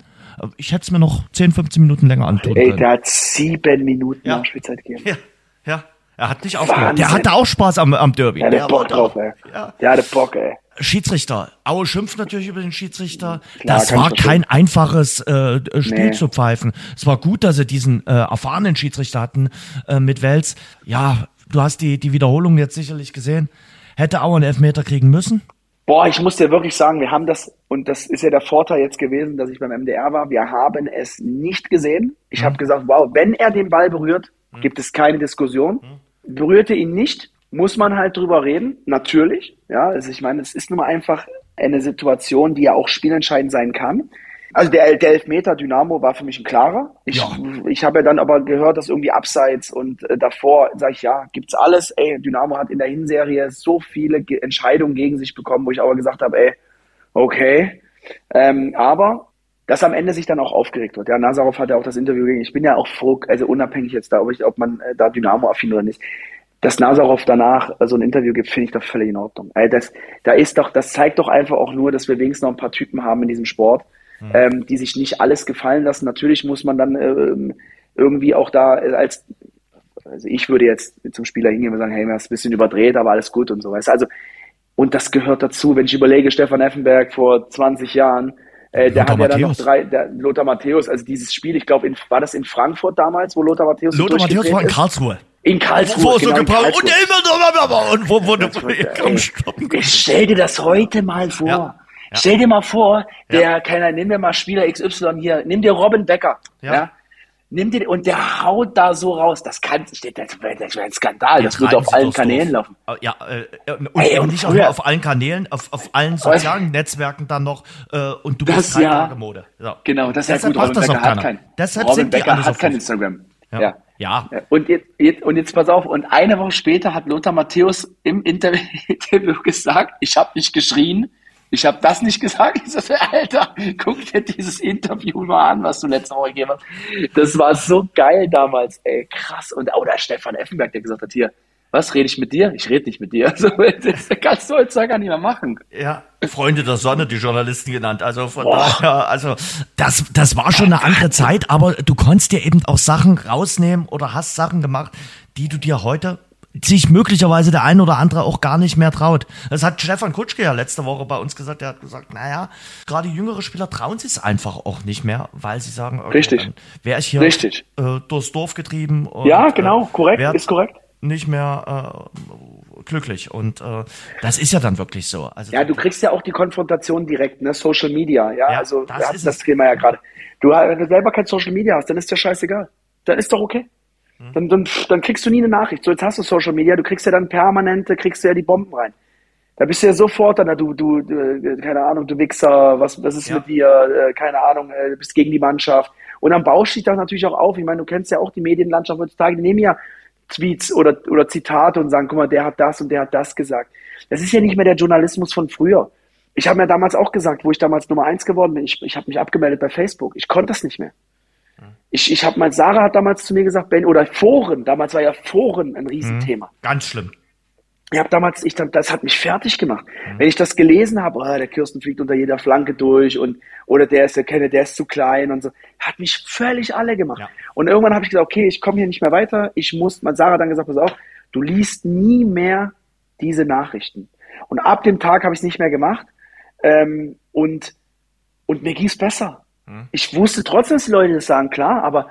Speaker 2: Ich hätte es mir noch 10, 15 Minuten länger antun können. Ey,
Speaker 3: der hat sieben Minuten
Speaker 2: ja.
Speaker 3: Nachspielzeit gegeben.
Speaker 2: Ja, ja. Er hat nicht aufgehört. Der hatte auch Spaß am, am Derby.
Speaker 3: Der, der Bock drauf, ey. Ja. Der hatte Bock, ey.
Speaker 2: Schiedsrichter. Aue schimpft natürlich über den Schiedsrichter. Klar, das war kein einfaches äh, Spiel nee. zu pfeifen. Es war gut, dass sie diesen äh, erfahrenen Schiedsrichter hatten äh, mit Wels. Ja, du hast die, die Wiederholung jetzt sicherlich gesehen. Hätte Aue einen Elfmeter kriegen müssen?
Speaker 3: Boah, ich muss dir wirklich sagen, wir haben das, und das ist ja der Vorteil jetzt gewesen, dass ich beim MDR war, wir haben es nicht gesehen. Ich mhm. habe gesagt, wow, wenn er den Ball berührt, mhm. gibt es keine Diskussion. Mhm. Berührte ihn nicht, muss man halt drüber reden, natürlich. Ja, also ich meine, es ist nun mal einfach eine Situation, die ja auch spielentscheidend sein kann. Also der, der Elfmeter Dynamo war für mich ein klarer. Ich, ja. ich habe ja dann aber gehört, dass irgendwie abseits und äh, davor sage ich, ja, gibt's alles. Ey, Dynamo hat in der Hinserie so viele Ge Entscheidungen gegen sich bekommen, wo ich aber gesagt habe, ey, okay. Ähm, aber dass am Ende sich dann auch aufgeregt wird. Ja, Nazarov hat ja auch das Interview gegen. Ich bin ja auch froh, also unabhängig jetzt da, ob, ich, ob man äh, da Dynamo affin oder nicht dass Nazarov danach so ein Interview gibt, finde ich doch völlig in Ordnung. Das, da ist doch, das zeigt doch einfach auch nur, dass wir wenigstens noch ein paar Typen haben in diesem Sport, mhm. ähm, die sich nicht alles gefallen lassen. Natürlich muss man dann ähm, irgendwie auch da als, also ich würde jetzt zum Spieler hingehen und sagen, hey, mir ist ein bisschen überdreht, aber alles gut und so weiter. Also, und das gehört dazu, wenn ich überlege, Stefan Effenberg vor 20 Jahren, äh, der hat ja dann noch drei, der, Lothar Matthäus, also dieses Spiel, ich glaube, war das in Frankfurt damals, wo Lothar Matthäus
Speaker 2: Lothar Matthäus war in Karlsruhe.
Speaker 3: In Karlsruhe.
Speaker 2: Wo genau, so gebraucht. Und immer und wo, wo,
Speaker 3: wo, Ich stell dir das heute mal vor. Ja. Ja. Stell dir mal vor, der, ja. keiner, nimm dir mal Spieler XY hier, nimm dir Robin Becker. Ja. ja. Nimm dir, und der haut da so raus. Das kann, das wäre wär ein Skandal. Das würde auf allen Kanälen laufen.
Speaker 2: Ja, äh, und, Ey, und, nicht auch nur auf allen Kanälen, auf, auf allen sozialen Netzwerken dann noch, äh, und du bist drei ja, Tage Mode.
Speaker 3: So. Genau, das
Speaker 2: ist ja gut. Robin Becker hat kein,
Speaker 3: Deshalb Robin Becker hat kein Instagram.
Speaker 2: Ja. Ja.
Speaker 3: Und, jetzt, jetzt, und jetzt pass auf, und eine Woche später hat Lothar Matthäus im Interview gesagt, ich habe nicht geschrien, ich habe das nicht gesagt. Ich so, Alter, guck dir dieses Interview mal an, was du letzte Woche gegeben hast. Das war so geil damals, ey, krass. Und auch der Stefan Effenberg, der gesagt hat, hier, was rede ich mit dir? Ich rede nicht mit dir. Also, das kannst du heutzutage gar nicht mehr machen.
Speaker 2: Ja, Freunde der Sonne, die Journalisten genannt. Also von Boah. daher, also das, das war schon eine andere Zeit, aber du konntest dir eben auch Sachen rausnehmen oder hast Sachen gemacht, die du dir heute sich möglicherweise der ein oder andere auch gar nicht mehr traut. Das hat Stefan Kutschke ja letzte Woche bei uns gesagt. Der hat gesagt, naja, gerade jüngere Spieler trauen sich es einfach auch nicht mehr, weil sie sagen,
Speaker 3: okay, Richtig.
Speaker 2: wäre ich hier
Speaker 3: Richtig.
Speaker 2: Äh, durchs Dorf getrieben.
Speaker 3: Und, ja, genau, korrekt, ist korrekt
Speaker 2: nicht mehr äh, glücklich. Und äh, das ist ja dann wirklich so. Also,
Speaker 3: ja, du kriegst ja auch die Konfrontation direkt, ne? Social Media, ja.
Speaker 2: Ja,
Speaker 3: also
Speaker 2: das
Speaker 3: wir hatten
Speaker 2: ist
Speaker 3: das. Thema ja gerade. Du, wenn du selber kein Social Media hast, dann ist dir scheißegal. Dann ist doch okay.
Speaker 2: Hm.
Speaker 3: Dann, dann, dann kriegst du nie eine Nachricht. So, jetzt hast du Social Media, du kriegst ja dann permanente, kriegst du ja die Bomben rein. Da bist du ja sofort dann, du, du, du keine Ahnung, du Wichser, was, was ist
Speaker 2: Ja.
Speaker 3: mit dir, äh, keine Ahnung, äh, du bist gegen die Mannschaft. Und dann baust du dich das natürlich auch auf. Ich meine, du kennst ja auch die Medienlandschaft heutzutage, die nehmen ja Tweets oder, oder Zitate und sagen, guck mal, der hat das und der hat das gesagt. Das ist ja nicht mehr der Journalismus von früher. Ich habe mir damals auch gesagt, wo ich damals Nummer eins geworden bin, ich, ich habe mich abgemeldet bei Facebook. Ich konnte das nicht mehr. Ich, ich habe mal, Sarah hat damals zu mir gesagt, Ben, oder Foren, damals war ja Foren ein Riesenthema.
Speaker 2: Ganz schlimm.
Speaker 3: Ich habe damals, ich, das hat mich fertig gemacht. Wenn ich das gelesen habe, oh, der Kirsten fliegt unter jeder Flanke durch und oder der ist der Kenne, der ist zu klein und so, hat mich völlig alle gemacht.
Speaker 2: Ja.
Speaker 3: Und irgendwann habe ich gesagt, okay, ich komme hier nicht mehr weiter. Ich muss, man Sarah dann gesagt, pass auf, du liest nie mehr diese Nachrichten. Und ab dem Tag habe ich es nicht mehr gemacht. Ähm, und und mir ging es besser. Ich wusste trotzdem, dass die Leute das sagen, klar, aber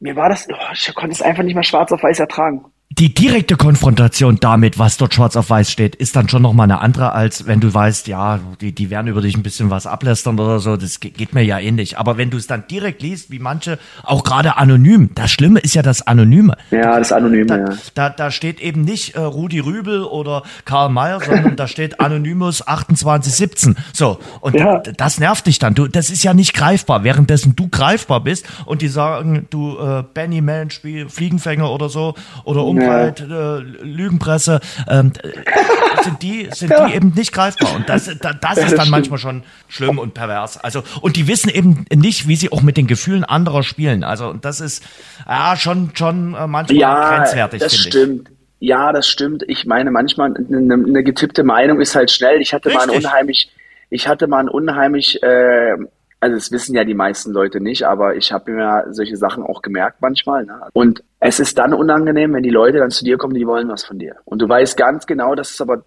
Speaker 3: mir war das, oh, ich konnte es einfach nicht mehr schwarz auf weiß ertragen.
Speaker 2: Die direkte Konfrontation damit, was dort schwarz auf weiß steht, ist dann schon nochmal eine andere, als wenn du weißt, ja, die, die werden über dich ein bisschen was ablästern oder so. Das ge- geht mir ja ähnlich. Aber wenn du es dann direkt liest, wie manche, auch gerade anonym, das Schlimme ist ja das Anonyme.
Speaker 3: Ja, das Anonyme,
Speaker 2: Da,
Speaker 3: ja.
Speaker 2: da, da steht eben nicht äh, Rudi Rübel oder Karl Mayer, sondern da steht Anonymous 2817. So, und
Speaker 3: Ja.
Speaker 2: das nervt dich dann. Du, das ist ja nicht greifbar, währenddessen du greifbar bist und die sagen, du äh, Benny Mellenspiel, Fliegenfänger oder so oder Umbreit, äh, Lügenpresse, ähm, äh, sind die sind die eben nicht greifbar und das da, das ist dann
Speaker 3: stimmt.
Speaker 2: manchmal schon schlimm und pervers. Also und die wissen eben nicht, wie sie auch mit den Gefühlen anderer spielen. Also und das ist ja schon schon äh, manchmal
Speaker 3: Ja,
Speaker 2: grenzwertig,
Speaker 3: das
Speaker 2: finde ich.
Speaker 3: stimmt. Ja, das stimmt. Ich meine, manchmal eine, eine getippte Meinung ist halt schnell. Ich hatte mal ein
Speaker 2: Richtig.
Speaker 3: unheimlich, ich hatte mal ein unheimlich, äh, also das wissen ja die meisten Leute nicht, aber ich habe mir solche Sachen auch gemerkt manchmal. Ne? Und es ist dann unangenehm, wenn die Leute dann zu dir kommen, die wollen was von dir. Und du weißt ganz genau, dass es aber,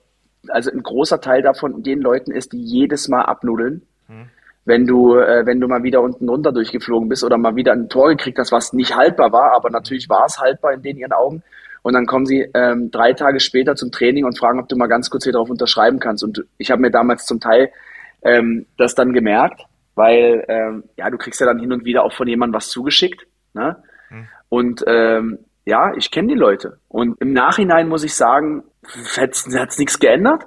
Speaker 3: also ein großer Teil davon den Leuten ist, die jedes Mal abnudeln wenn du, äh, wenn du mal wieder unten runter durchgeflogen bist oder mal wieder ein Tor gekriegt hast, was nicht haltbar war, aber natürlich war es haltbar in den ihren Augen. Und dann kommen sie ähm, drei Tage später zum Training und fragen, ob du mal ganz kurz hier drauf unterschreiben kannst. Und ich habe mir damals zum Teil ähm, das dann gemerkt, weil ähm, ja, du kriegst ja dann hin und wieder auch von jemandem was zugeschickt. Ne? Und ähm, ja, ich kenne die Leute. Und im Nachhinein muss ich sagen, hat es nichts geändert.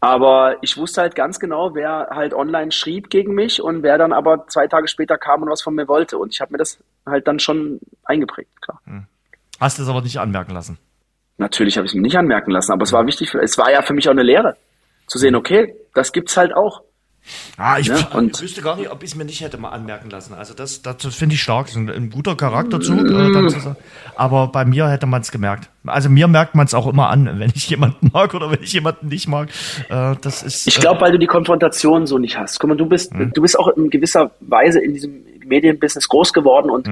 Speaker 3: Aber ich wusste halt ganz genau, wer halt online schrieb gegen mich und wer dann aber zwei Tage später kam und was von mir wollte. Und ich habe mir das halt dann schon eingeprägt, klar.
Speaker 2: Hast es aber nicht anmerken lassen.
Speaker 3: Natürlich habe ich es mir nicht anmerken lassen, aber es war wichtig, für, es war ja für mich auch eine Lehre, zu sehen, okay, das gibt's halt auch.
Speaker 2: Ah, ich,
Speaker 3: und-
Speaker 2: ich wüsste gar nicht, ob ich es mir nicht hätte mal anmerken lassen. Also das, das finde ich stark. Das ist ein, ein guter Charakterzug. Äh, sagen. Aber bei mir hätte man es gemerkt. Also mir merkt man es auch immer an, wenn ich jemanden mag oder wenn ich jemanden nicht mag. Äh, das ist.
Speaker 3: Ich glaube, weil du die Konfrontation so nicht hast. Guck mal, du bist, du bist auch in gewisser Weise in diesem Medienbusiness groß geworden und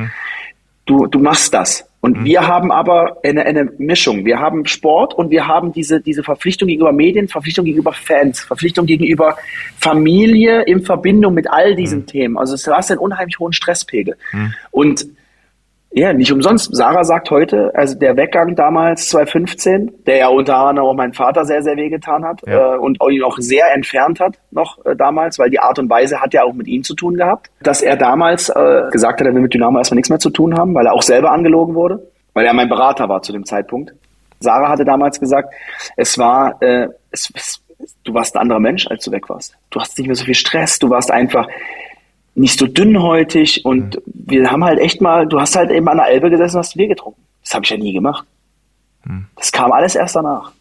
Speaker 3: du, du machst das. Und wir haben aber eine, eine Mischung. Wir haben Sport und wir haben diese, diese Verpflichtung gegenüber Medien, Verpflichtung gegenüber Fans, Verpflichtung gegenüber Familie in Verbindung mit all diesen Themen. Also du hast einen unheimlich hohen Stresspegel. Und ja, nicht umsonst. Sarah sagt heute, also der Weggang damals 2015, der ja unter anderem auch mein Vater sehr, sehr wehgetan hat
Speaker 2: Ja.
Speaker 3: äh, und auch ihn auch sehr entfernt hat noch äh, damals, weil die Art und Weise hat ja auch mit ihm zu tun gehabt, dass er damals äh, gesagt hat, er will mit Dynamo erstmal nichts mehr zu tun haben, weil er auch selber angelogen wurde, weil er mein Berater war zu dem Zeitpunkt. Sarah hatte damals gesagt, es war, äh, es, es, du warst ein anderer Mensch, als du weg warst. Du hast nicht mehr so viel Stress, du warst einfach nicht so dünnhäutig und wir haben halt echt mal, du hast halt eben an der Elbe gesessen und hast Bier getrunken. Das habe ich ja nie gemacht. Das kam alles erst danach.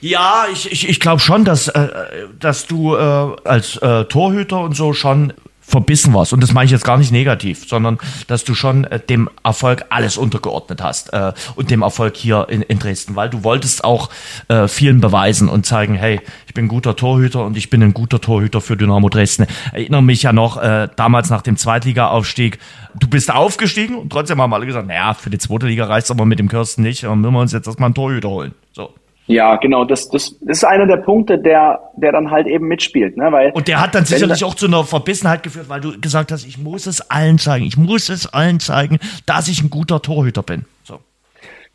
Speaker 2: Ja, ich, ich, ich glaube schon, dass, äh, dass du äh, als äh, Torhüter und so schon verbissen warst. Und das meine ich jetzt gar nicht negativ, sondern dass du schon äh, dem Erfolg alles untergeordnet hast äh, und dem Erfolg hier in, in Dresden, weil du wolltest auch äh, vielen beweisen und zeigen, hey, ich bin ein guter Torhüter und ich bin ein guter Torhüter für Dynamo Dresden. Erinnere mich ja noch, äh, damals nach dem Zweitliga-Aufstieg, du bist aufgestiegen und trotzdem haben alle gesagt, naja, für die zweite Liga reicht's aber mit dem Kirsten nicht, dann müssen wir uns jetzt erstmal einen Torhüter holen. So.
Speaker 3: Ja, genau, das, das, das ist einer der Punkte, der, der dann halt eben mitspielt, ne? Weil
Speaker 2: Und der hat dann sicherlich auch zu einer Verbissenheit geführt, weil du gesagt hast, ich muss es allen zeigen, ich muss es allen zeigen, dass ich ein guter Torhüter bin. So.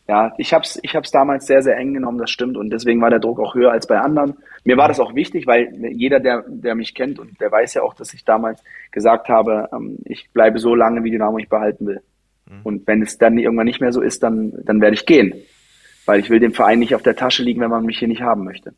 Speaker 3: ja, ich habe es ich hab's damals sehr, sehr eng genommen, das stimmt. Und deswegen war der Druck auch höher als bei anderen. Mir war das auch wichtig, weil jeder, der, der mich kennt und der weiß ja auch, dass ich damals gesagt habe, ähm, ich bleibe so lange, wie Dynamo ich behalten will. Mhm. Und wenn es dann irgendwann nicht mehr so ist, dann, dann werde ich gehen. Weil ich will dem Verein nicht auf der Tasche liegen, wenn man mich hier nicht haben möchte.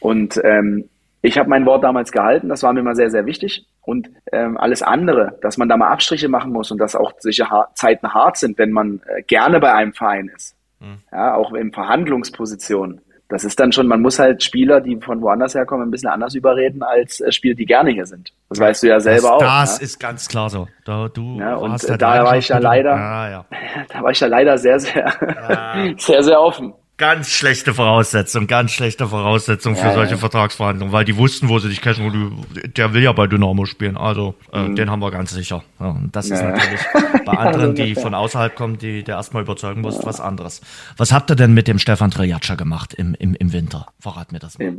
Speaker 3: Und ähm, ich habe mein Wort damals gehalten, das war mir immer sehr, sehr wichtig. Und ähm, alles andere, dass man da mal Abstriche machen muss und dass auch sicher Zeiten hart sind, wenn man äh, gerne bei einem Verein ist. Mhm. Ja, auch in Verhandlungspositionen. Das ist dann schon, man muss halt Spieler, die von woanders herkommen, ein bisschen anders überreden als äh, Spieler, die gerne hier sind. Das weißt du ja selber
Speaker 2: das,
Speaker 3: auch.
Speaker 2: Das
Speaker 3: ja?
Speaker 2: ist ganz klar so. Da, du
Speaker 3: ja, und äh, da war ich ja leider, ja, da war ich ja leider sehr, sehr, sehr, sehr offen.
Speaker 2: Ganz schlechte Voraussetzung, ganz schlechte Voraussetzung für ja, solche ja. Vertragsverhandlungen, weil die wussten, wo sie dich du, der will ja bei Dynamo spielen, also äh, mhm. den haben wir ganz sicher. Ja, und das ist natürlich bei anderen, die von außerhalb kommen, die der erstmal überzeugen muss, was anderes. Was habt ihr denn mit dem Stefan Trijatscha gemacht im, im, im Winter? Verrat mir das mal.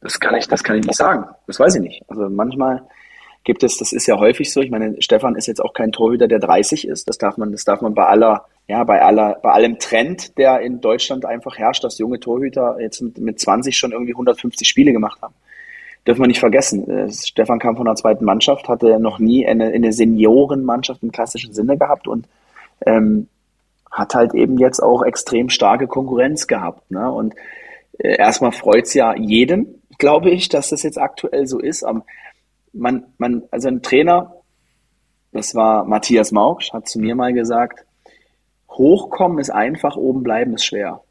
Speaker 3: Das kann ich, das kann ich nicht sagen. Das weiß ich nicht. Also manchmal gibt es, das ist ja häufig so. Ich meine, Stefan ist jetzt auch kein Torhüter, der 30 ist. Das darf man, das darf man bei aller ja, bei aller, bei allem Trend, der in Deutschland einfach herrscht, dass junge Torhüter jetzt mit, mit 20 schon irgendwie 150 Spiele gemacht haben. Dürfen wir nicht vergessen. Äh, Stefan kam von der zweiten Mannschaft, hatte noch nie eine, eine Seniorenmannschaft im klassischen Sinne gehabt und ähm, hat halt eben jetzt auch extrem starke Konkurrenz gehabt. Ne? Und äh, erstmal freut's ja jeden, glaube ich, dass das jetzt aktuell so ist. Aber man, man, also ein Trainer, das war Matthias Mauksch, hat zu mir mal gesagt, Hochkommen ist einfach, oben bleiben ist schwer.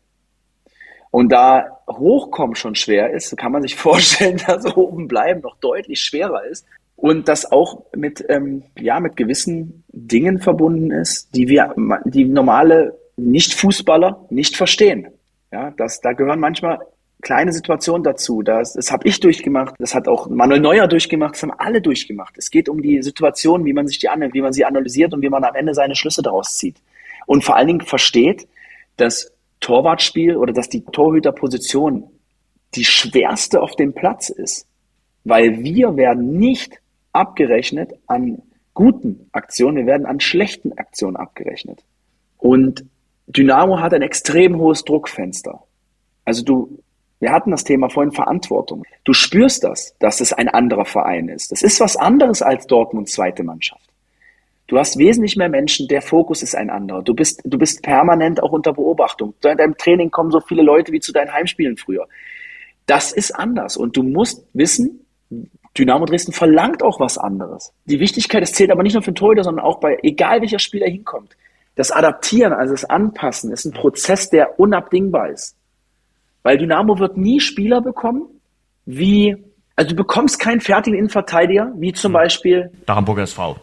Speaker 3: Und da Hochkommen schon schwer ist, kann man sich vorstellen, dass oben bleiben noch deutlich schwerer ist. Und das auch mit, ähm, ja, mit gewissen Dingen verbunden ist, die wir, die normale Nicht-Fußballer nicht verstehen. Ja, das, da gehören manchmal kleine Situationen dazu. Das, das habe ich durchgemacht, das hat auch Manuel Neuer durchgemacht, das haben alle durchgemacht. Es geht um die Situation, wie man sich die annimmt, wie man sie analysiert und wie man am Ende seine Schlüsse daraus zieht und vor allen Dingen versteht, dass Torwartspiel oder dass die Torhüterposition die schwerste auf dem Platz ist, weil wir werden nicht abgerechnet an guten Aktionen, wir werden an schlechten Aktionen abgerechnet. Und Dynamo hat ein extrem hohes Druckfenster. Also du, wir hatten das Thema vorhin Verantwortung. Du spürst das, dass es ein anderer Verein ist. Das ist was anderes als Dortmunds zweite Mannschaft. Du hast wesentlich mehr Menschen, der Fokus ist ein anderer. Du bist, du bist permanent auch unter Beobachtung. In deinem Training kommen so viele Leute wie zu deinen Heimspielen früher. Das ist anders und du musst wissen, Dynamo Dresden verlangt auch was anderes. Die Wichtigkeit, es zählt aber nicht nur für den Torhüter, sondern auch bei egal welcher Spieler hinkommt. Das Adaptieren, also das Anpassen, ist ein Prozess, der unabdingbar ist. Weil Dynamo wird nie Spieler bekommen, wie, also du bekommst keinen fertigen Innenverteidiger, wie zum hm. Beispiel
Speaker 2: der Hamburger SV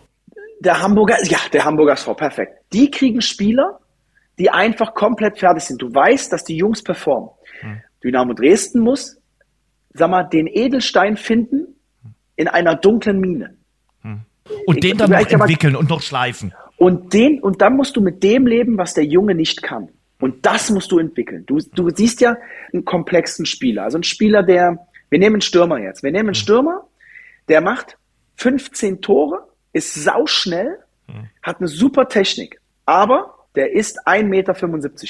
Speaker 3: der Hamburger, ja, der Hamburger SV, perfekt. Die kriegen Spieler, die einfach komplett fertig sind. Du weißt, dass die Jungs performen. Hm. Dynamo Dresden muss, sag mal, den Edelstein finden in einer dunklen Mine.
Speaker 2: Hm. Und den dann noch entwickeln und noch schleifen.
Speaker 3: Und den, und dann musst du mit dem leben, was der Junge nicht kann. Und das musst du entwickeln. Du, du siehst ja einen komplexen Spieler. Also ein Spieler, der, wir nehmen einen Stürmer jetzt. Wir nehmen einen hm. Stürmer, der macht 15 Tore ist sauschnell, hm. hat eine super Technik, aber der ist 1,75 Meter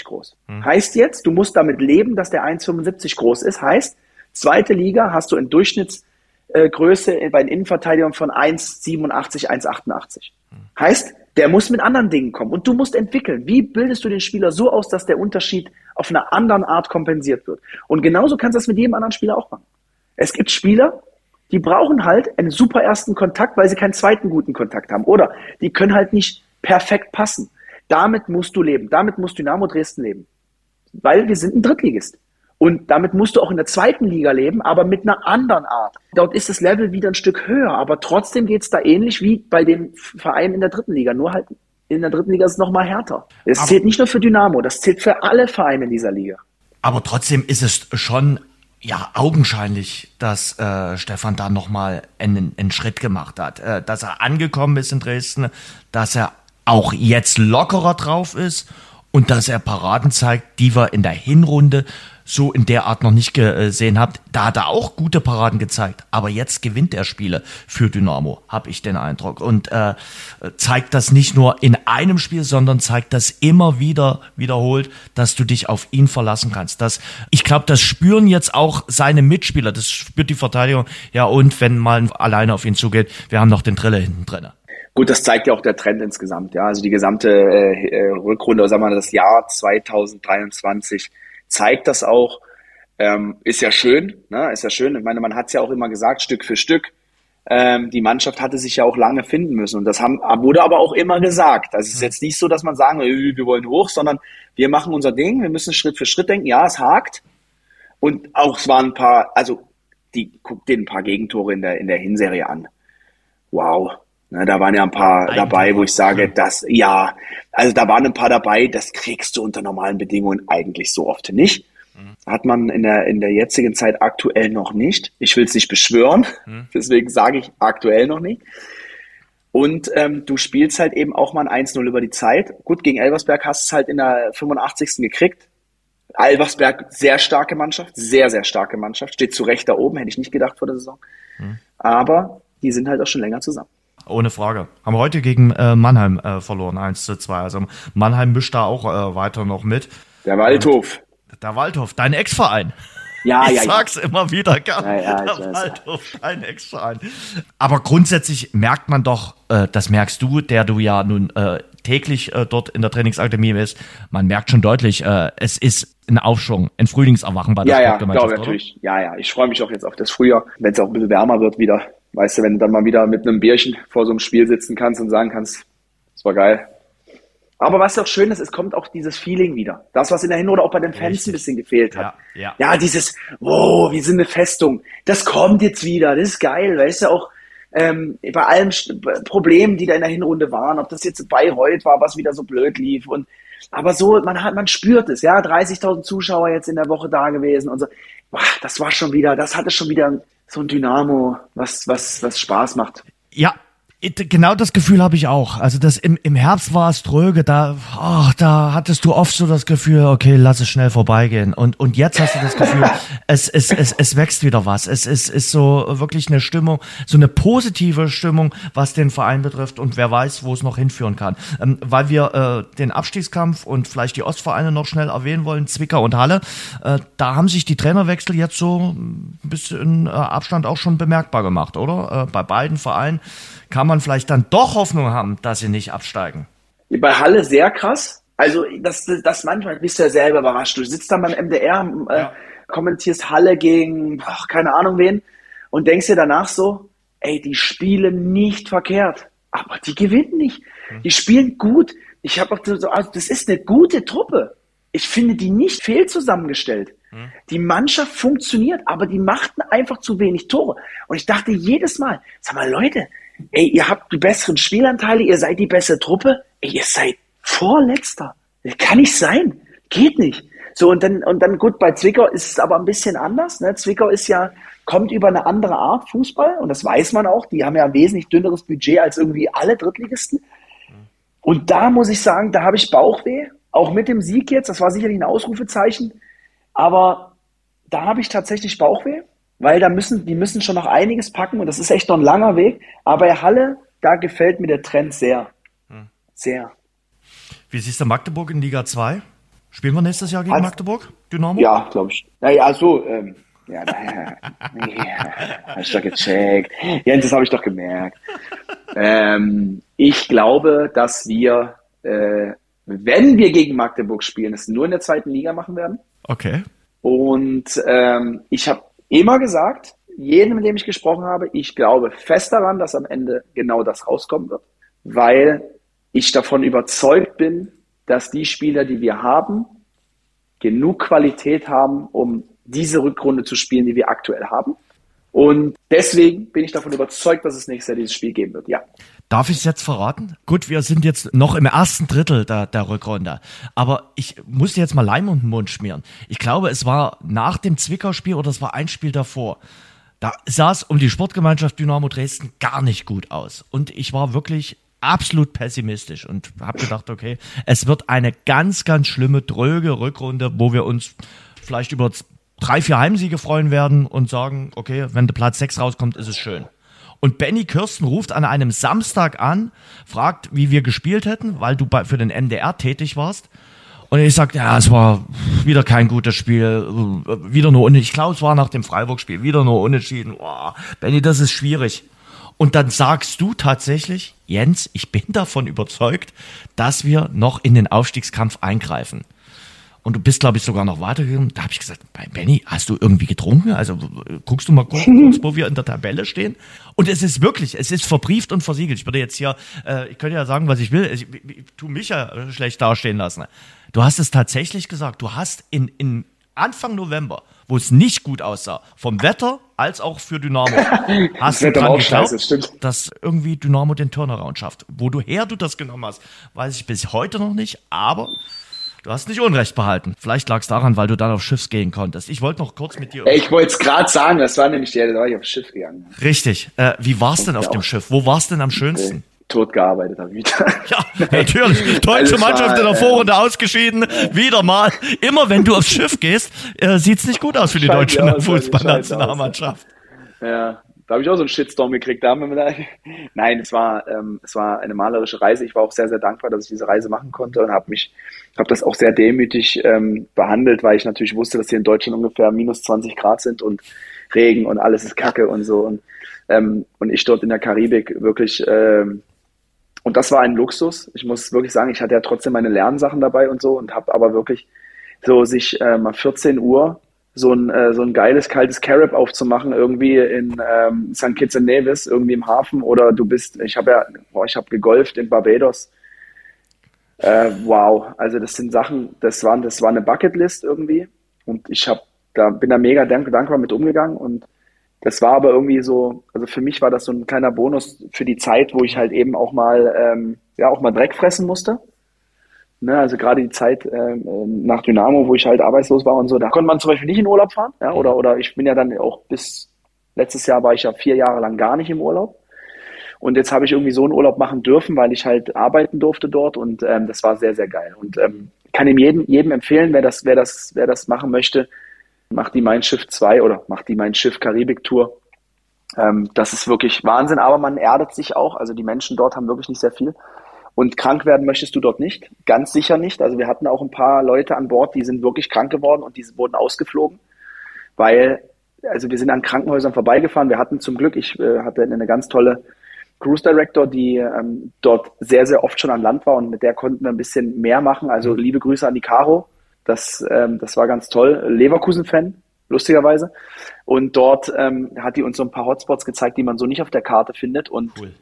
Speaker 3: groß. Hm. Heißt jetzt, du musst damit leben, dass der 1,75 groß ist. Heißt, zweite Liga hast du in Durchschnittsgröße äh, bei den Innenverteidigern von 1,87, 1,88. Hm. Heißt, der muss mit anderen Dingen kommen und du musst entwickeln. Wie bildest du den Spieler so aus, dass der Unterschied auf einer anderen Art kompensiert wird? Und genauso kannst du das mit jedem anderen Spieler auch machen. Es gibt Spieler, die brauchen halt einen super ersten Kontakt, weil sie keinen zweiten guten Kontakt haben. Oder die können halt nicht perfekt passen. Damit musst du leben. Damit muss Dynamo Dresden leben. Weil wir sind ein Drittligist. Und damit musst du auch in der zweiten Liga leben, aber mit einer anderen Art. Dort ist das Level wieder ein Stück höher, aber trotzdem geht's da ähnlich wie bei den Vereinen in der dritten Liga. Nur halt in der dritten Liga ist es nochmal härter. Das zählt nicht nur für Dynamo, das zählt für alle Vereine in dieser Liga.
Speaker 2: Aber trotzdem ist es schon ja, augenscheinlich, dass äh, Stefan da nochmal einen, einen Schritt gemacht hat. Äh, dass er angekommen ist in Dresden, dass er auch jetzt lockerer drauf ist und dass er Paraden zeigt, die wir in der Hinrunde so in der Art noch nicht gesehen habt. Da hat er auch gute Paraden gezeigt, aber jetzt gewinnt er Spiele für Dynamo, habe ich den Eindruck. Und äh, zeigt das nicht nur in einem Spiel, sondern zeigt das immer wieder wiederholt, dass du dich auf ihn verlassen kannst. Das, ich glaube, das spüren jetzt auch seine Mitspieler, das spürt die Verteidigung. Ja, und wenn mal alleine auf ihn zugeht, wir haben noch den Drille hinten drin.
Speaker 3: Gut, das zeigt ja auch der Trend insgesamt. Ja, also die gesamte äh, äh Rückrunde, oder sagen wir mal das Jahr 2023 zeigt das auch. Ähm, ist ja schön, ne? ist ja schön. Ich meine, man hat es ja auch immer gesagt, Stück für Stück. Ähm, die Mannschaft hatte sich ja auch lange finden müssen. Und das haben, wurde aber auch immer gesagt. Also es ist jetzt nicht so, dass man sagen, äh, wir wollen hoch, sondern wir machen unser Ding, wir müssen Schritt für Schritt denken. Ja, es hakt. Und auch es waren ein paar, also die guckt den ein paar Gegentore in der, in der Hinserie an. Wow. Ne, da waren ja ein paar Eigentlich dabei, wo ich sage, dass, ja, also da waren ein paar dabei, das kriegst du unter normalen Bedingungen eigentlich so oft nicht. Mhm. Hat man in der, in der jetzigen Zeit aktuell noch nicht. Ich will es nicht beschwören, mhm. deswegen sage ich aktuell noch nicht. Und ähm, du spielst halt eben auch mal ein 1-0 über die Zeit. Gut, gegen Elversberg hast du es halt in der 85. gekriegt. Elversberg, sehr starke Mannschaft, sehr, sehr starke Mannschaft. Steht zu Recht da oben, hätte ich nicht gedacht vor der Saison. Mhm. Aber die sind halt auch schon länger zusammen.
Speaker 2: Ohne Frage. Haben heute gegen äh, Mannheim äh, verloren, 1 zu 2. Also Mannheim mischt da auch äh, weiter noch mit.
Speaker 3: Der Waldhof.
Speaker 2: Der Waldhof, dein Ex-Verein.
Speaker 3: Ja,
Speaker 2: ich
Speaker 3: ja,
Speaker 2: sag's
Speaker 3: ja.
Speaker 2: immer wieder gern. Ja, ja, der Waldhof, dein Ex-Verein. Aber grundsätzlich merkt man doch, äh, das merkst du, der du ja nun äh, täglich äh, dort in der Trainingsakademie bist, man merkt schon deutlich, äh, es ist ein Aufschwung, ein Frühlingserwachen bei der
Speaker 3: ja, Sportgemeinschaft. Ja, glaube natürlich. Ja, ja. Ich freue mich auch jetzt auf das Frühjahr, wenn es auch ein bisschen wärmer wird wieder. Weißt du, wenn du dann mal wieder mit einem Bierchen vor so einem Spiel sitzen kannst und sagen kannst, das war geil. Aber was auch schön ist, es kommt auch dieses Feeling wieder. Das, was in der Hinrunde auch bei den Fans Richtig. ein bisschen gefehlt hat. Ja, ja. ja, dieses, wow, wir sind eine Festung. Das kommt jetzt wieder. Das ist geil. Weißt du, auch ähm, bei allen Problemen, die da in der Hinrunde waren, ob das jetzt Bayreuth war, was wieder so blöd lief und aber so, man hat, man spürt es, ja, 30.000 Zuschauer jetzt in der Woche da gewesen und so. Boah, das war schon wieder, das hatte schon wieder so ein Dynamo, was, was, was Spaß macht.
Speaker 2: Ja, Genau das Gefühl habe ich auch. Also das im, im Herbst war es tröge, da, oh, da hattest du oft so das Gefühl, okay, lass es schnell vorbeigehen. Und, und jetzt hast du das Gefühl, es, es, es, es wächst wieder was. Es ist, ist so wirklich eine Stimmung, so eine positive Stimmung, was den Verein betrifft und wer weiß, wo es noch hinführen kann. Ähm, weil wir äh, den Abstiegskampf und vielleicht die Ostvereine noch schnell erwähnen wollen, Zwickau und Halle, äh, da haben sich die Trainerwechsel jetzt so ein bisschen äh, Abstand auch schon bemerkbar gemacht, oder? Äh, bei beiden Vereinen kann man vielleicht dann doch Hoffnung haben, dass sie nicht absteigen.
Speaker 3: Bei Halle sehr krass. Also das, das manchmal bist du ja selber überrascht. Du sitzt dann beim MDR, äh, ja. kommentierst Halle gegen ach, keine Ahnung wen und denkst dir danach so, ey, die spielen nicht verkehrt, aber die gewinnen nicht. Mhm. Die spielen gut. Ich habe auch so, also das ist eine gute Truppe. Ich finde die nicht fehl zusammengestellt. Mhm. Die Mannschaft funktioniert, aber die machten einfach zu wenig Tore. Und ich dachte jedes Mal, sag mal Leute, ey, ihr habt die besseren Spielanteile, ihr seid die bessere Truppe, ey, ihr seid Vorletzter. Das kann nicht sein. Geht nicht. So, und dann, und dann gut, bei Zwickau ist es aber ein bisschen anders. Ne? Zwickau ist ja, kommt über eine andere Art Fußball und das weiß man auch. Die haben ja ein wesentlich dünneres Budget als irgendwie alle Drittligisten. Und da muss ich sagen, da habe ich Bauchweh. Auch mit dem Sieg jetzt, das war sicherlich ein Ausrufezeichen. Aber da habe ich tatsächlich Bauchweh weil da müssen, die müssen schon noch einiges packen und das ist echt noch ein langer Weg. Aber bei Halle, da gefällt mir der Trend sehr. Hm. Sehr.
Speaker 2: Wie siehst du Magdeburg in Liga 2? Spielen wir nächstes Jahr gegen also, Magdeburg? Dynamo?
Speaker 3: Ja, glaube ich. Naja, so, ähm, ja, naja, ja, hab ich doch gecheckt. Ja, das habe ich doch gemerkt. Ähm, ich glaube, dass wir, äh, wenn wir gegen Magdeburg spielen, es nur in der zweiten Liga machen werden.
Speaker 2: Okay.
Speaker 3: Und ähm, ich habe immer gesagt, jedem, mit dem ich gesprochen habe, ich glaube fest daran, dass am Ende genau das rauskommen wird, weil ich davon überzeugt bin, dass die Spieler, die wir haben, genug Qualität haben, um diese Rückrunde zu spielen, die wir aktuell haben. Und deswegen bin ich davon überzeugt, dass es nächstes Jahr dieses Spiel geben wird. Ja.
Speaker 2: Darf ich es jetzt verraten? Gut, wir sind jetzt noch im ersten Drittel der, der Rückrunde. Aber ich musste jetzt mal Leim den Mund schmieren. Ich glaube, es war nach dem Zwickau-Spiel oder es war ein Spiel davor. Da sah es um die Sportgemeinschaft Dynamo Dresden gar nicht gut aus. Und ich war wirklich absolut pessimistisch und habe gedacht, okay, es wird eine ganz, ganz schlimme, dröge Rückrunde, wo wir uns vielleicht über drei, vier Heimsiege freuen werden und sagen, okay, wenn der Platz 6 rauskommt, ist es schön. Und Benny Kirsten ruft an einem Samstag an, fragt, wie wir gespielt hätten, weil du bei, für den NDR tätig warst. Und ich sagte, ja, es war wieder kein gutes Spiel, wieder nur unentschieden. Ich glaube, es war nach dem Freiburg-Spiel, wieder nur unentschieden. Boah, Benny, das ist schwierig. Und dann sagst du tatsächlich, Jens, ich bin davon überzeugt, dass wir noch in den Aufstiegskampf eingreifen. Und du bist, glaube ich, sogar noch weitergegangen. Da habe ich gesagt, Benny, hast du irgendwie getrunken? Also guckst du mal kurz, wo wir in der Tabelle stehen. Und es ist wirklich, es ist verbrieft und versiegelt. Ich würde jetzt hier, äh, ich könnte ja sagen, was ich will. Ich, ich, ich tu mich ja schlecht dastehen lassen. Du hast es tatsächlich gesagt. Du hast in, in Anfang November, wo es nicht gut aussah, vom Wetter als auch für Dynamo, hast du dran geglaubt, scheiße, dass irgendwie Dynamo den Turnaround schafft. Wo du her du das genommen hast, weiß ich bis heute noch nicht, aber Du hast nicht Unrecht behalten. Vielleicht lag es daran, weil du dann aufs Schiff gehen konntest. Ich wollte noch kurz mit dir.
Speaker 3: Ich wollte es gerade sagen, das war nämlich der, da war ich aufs Schiff gegangen.
Speaker 2: Richtig. Äh, wie war es denn auf dem Schiff? Wo war es denn am schönsten?
Speaker 3: tot gearbeitet habe wieder.
Speaker 2: Ja, natürlich. Deutsche Mannschaft in der Vorrunde äh, ausgeschieden. Ja. Wieder mal. Immer wenn du aufs Schiff gehst, äh, sieht's nicht gut aus für die deutsche Fußballnationalmannschaft.
Speaker 3: Ja, da habe ich auch so einen Shitstorm gekriegt. Da haben wir da, nein, es war, ähm, es war eine malerische Reise. Ich war auch sehr, sehr dankbar, dass ich diese Reise machen konnte und habe mich, habe das auch sehr demütig ähm, behandelt, weil ich natürlich wusste, dass hier in Deutschland ungefähr minus 20 Grad sind und Regen und alles ist Kacke und so und ähm, und ich dort in der Karibik wirklich ähm, und das war ein Luxus. Ich muss wirklich sagen, ich hatte ja trotzdem meine Lernsachen dabei und so und habe aber wirklich so sich äh, mal 14 Uhr so ein, äh, so ein geiles, kaltes Carib aufzumachen, irgendwie in ähm, St. Kitts and Nevis, irgendwie im Hafen, oder du bist, ich habe ja, boah, ich habe gegolft in Barbados. Äh, wow, also das sind Sachen, das waren, das war eine Bucketlist irgendwie und ich habe, da bin da mega dank, dankbar mit umgegangen und das war aber irgendwie so, also für mich war das so ein kleiner Bonus für die Zeit, wo ich halt eben auch mal, ähm, ja, auch mal Dreck fressen musste. Ne, also gerade die Zeit äh, nach Dynamo, wo ich halt arbeitslos war und so, da konnte man zum Beispiel nicht in Urlaub fahren. Ja, oder, oder ich bin ja dann auch bis letztes Jahr war ich ja vier Jahre lang gar nicht im Urlaub. Und jetzt habe ich irgendwie so einen Urlaub machen dürfen, weil ich halt arbeiten durfte dort und ähm, das war sehr, sehr geil. Und ähm, kann ihm jedem, jedem empfehlen, wer das, wer das, wer das machen möchte, macht die Mein Schiff 2 oder macht die Mein Schiff Karibik Tour. Ähm, das ist wirklich Wahnsinn, aber man erdet sich auch. Also die Menschen dort haben wirklich nicht sehr viel. Und krank werden möchtest du dort nicht, ganz sicher nicht. Also wir hatten auch ein paar Leute an Bord, die sind wirklich krank geworden und die wurden ausgeflogen, weil, also wir sind an Krankenhäusern vorbeigefahren. Wir hatten zum Glück, ich äh, hatte eine ganz tolle Cruise Director, die ähm, dort sehr, sehr oft schon an Land war und mit der konnten wir ein bisschen mehr machen. Also mhm. liebe Grüße an die Caro. Das, ähm, das war ganz toll. Leverkusen-Fan, lustigerweise. Und dort ähm, hat die uns so ein paar Hotspots gezeigt, die man so nicht auf der Karte findet. Und cool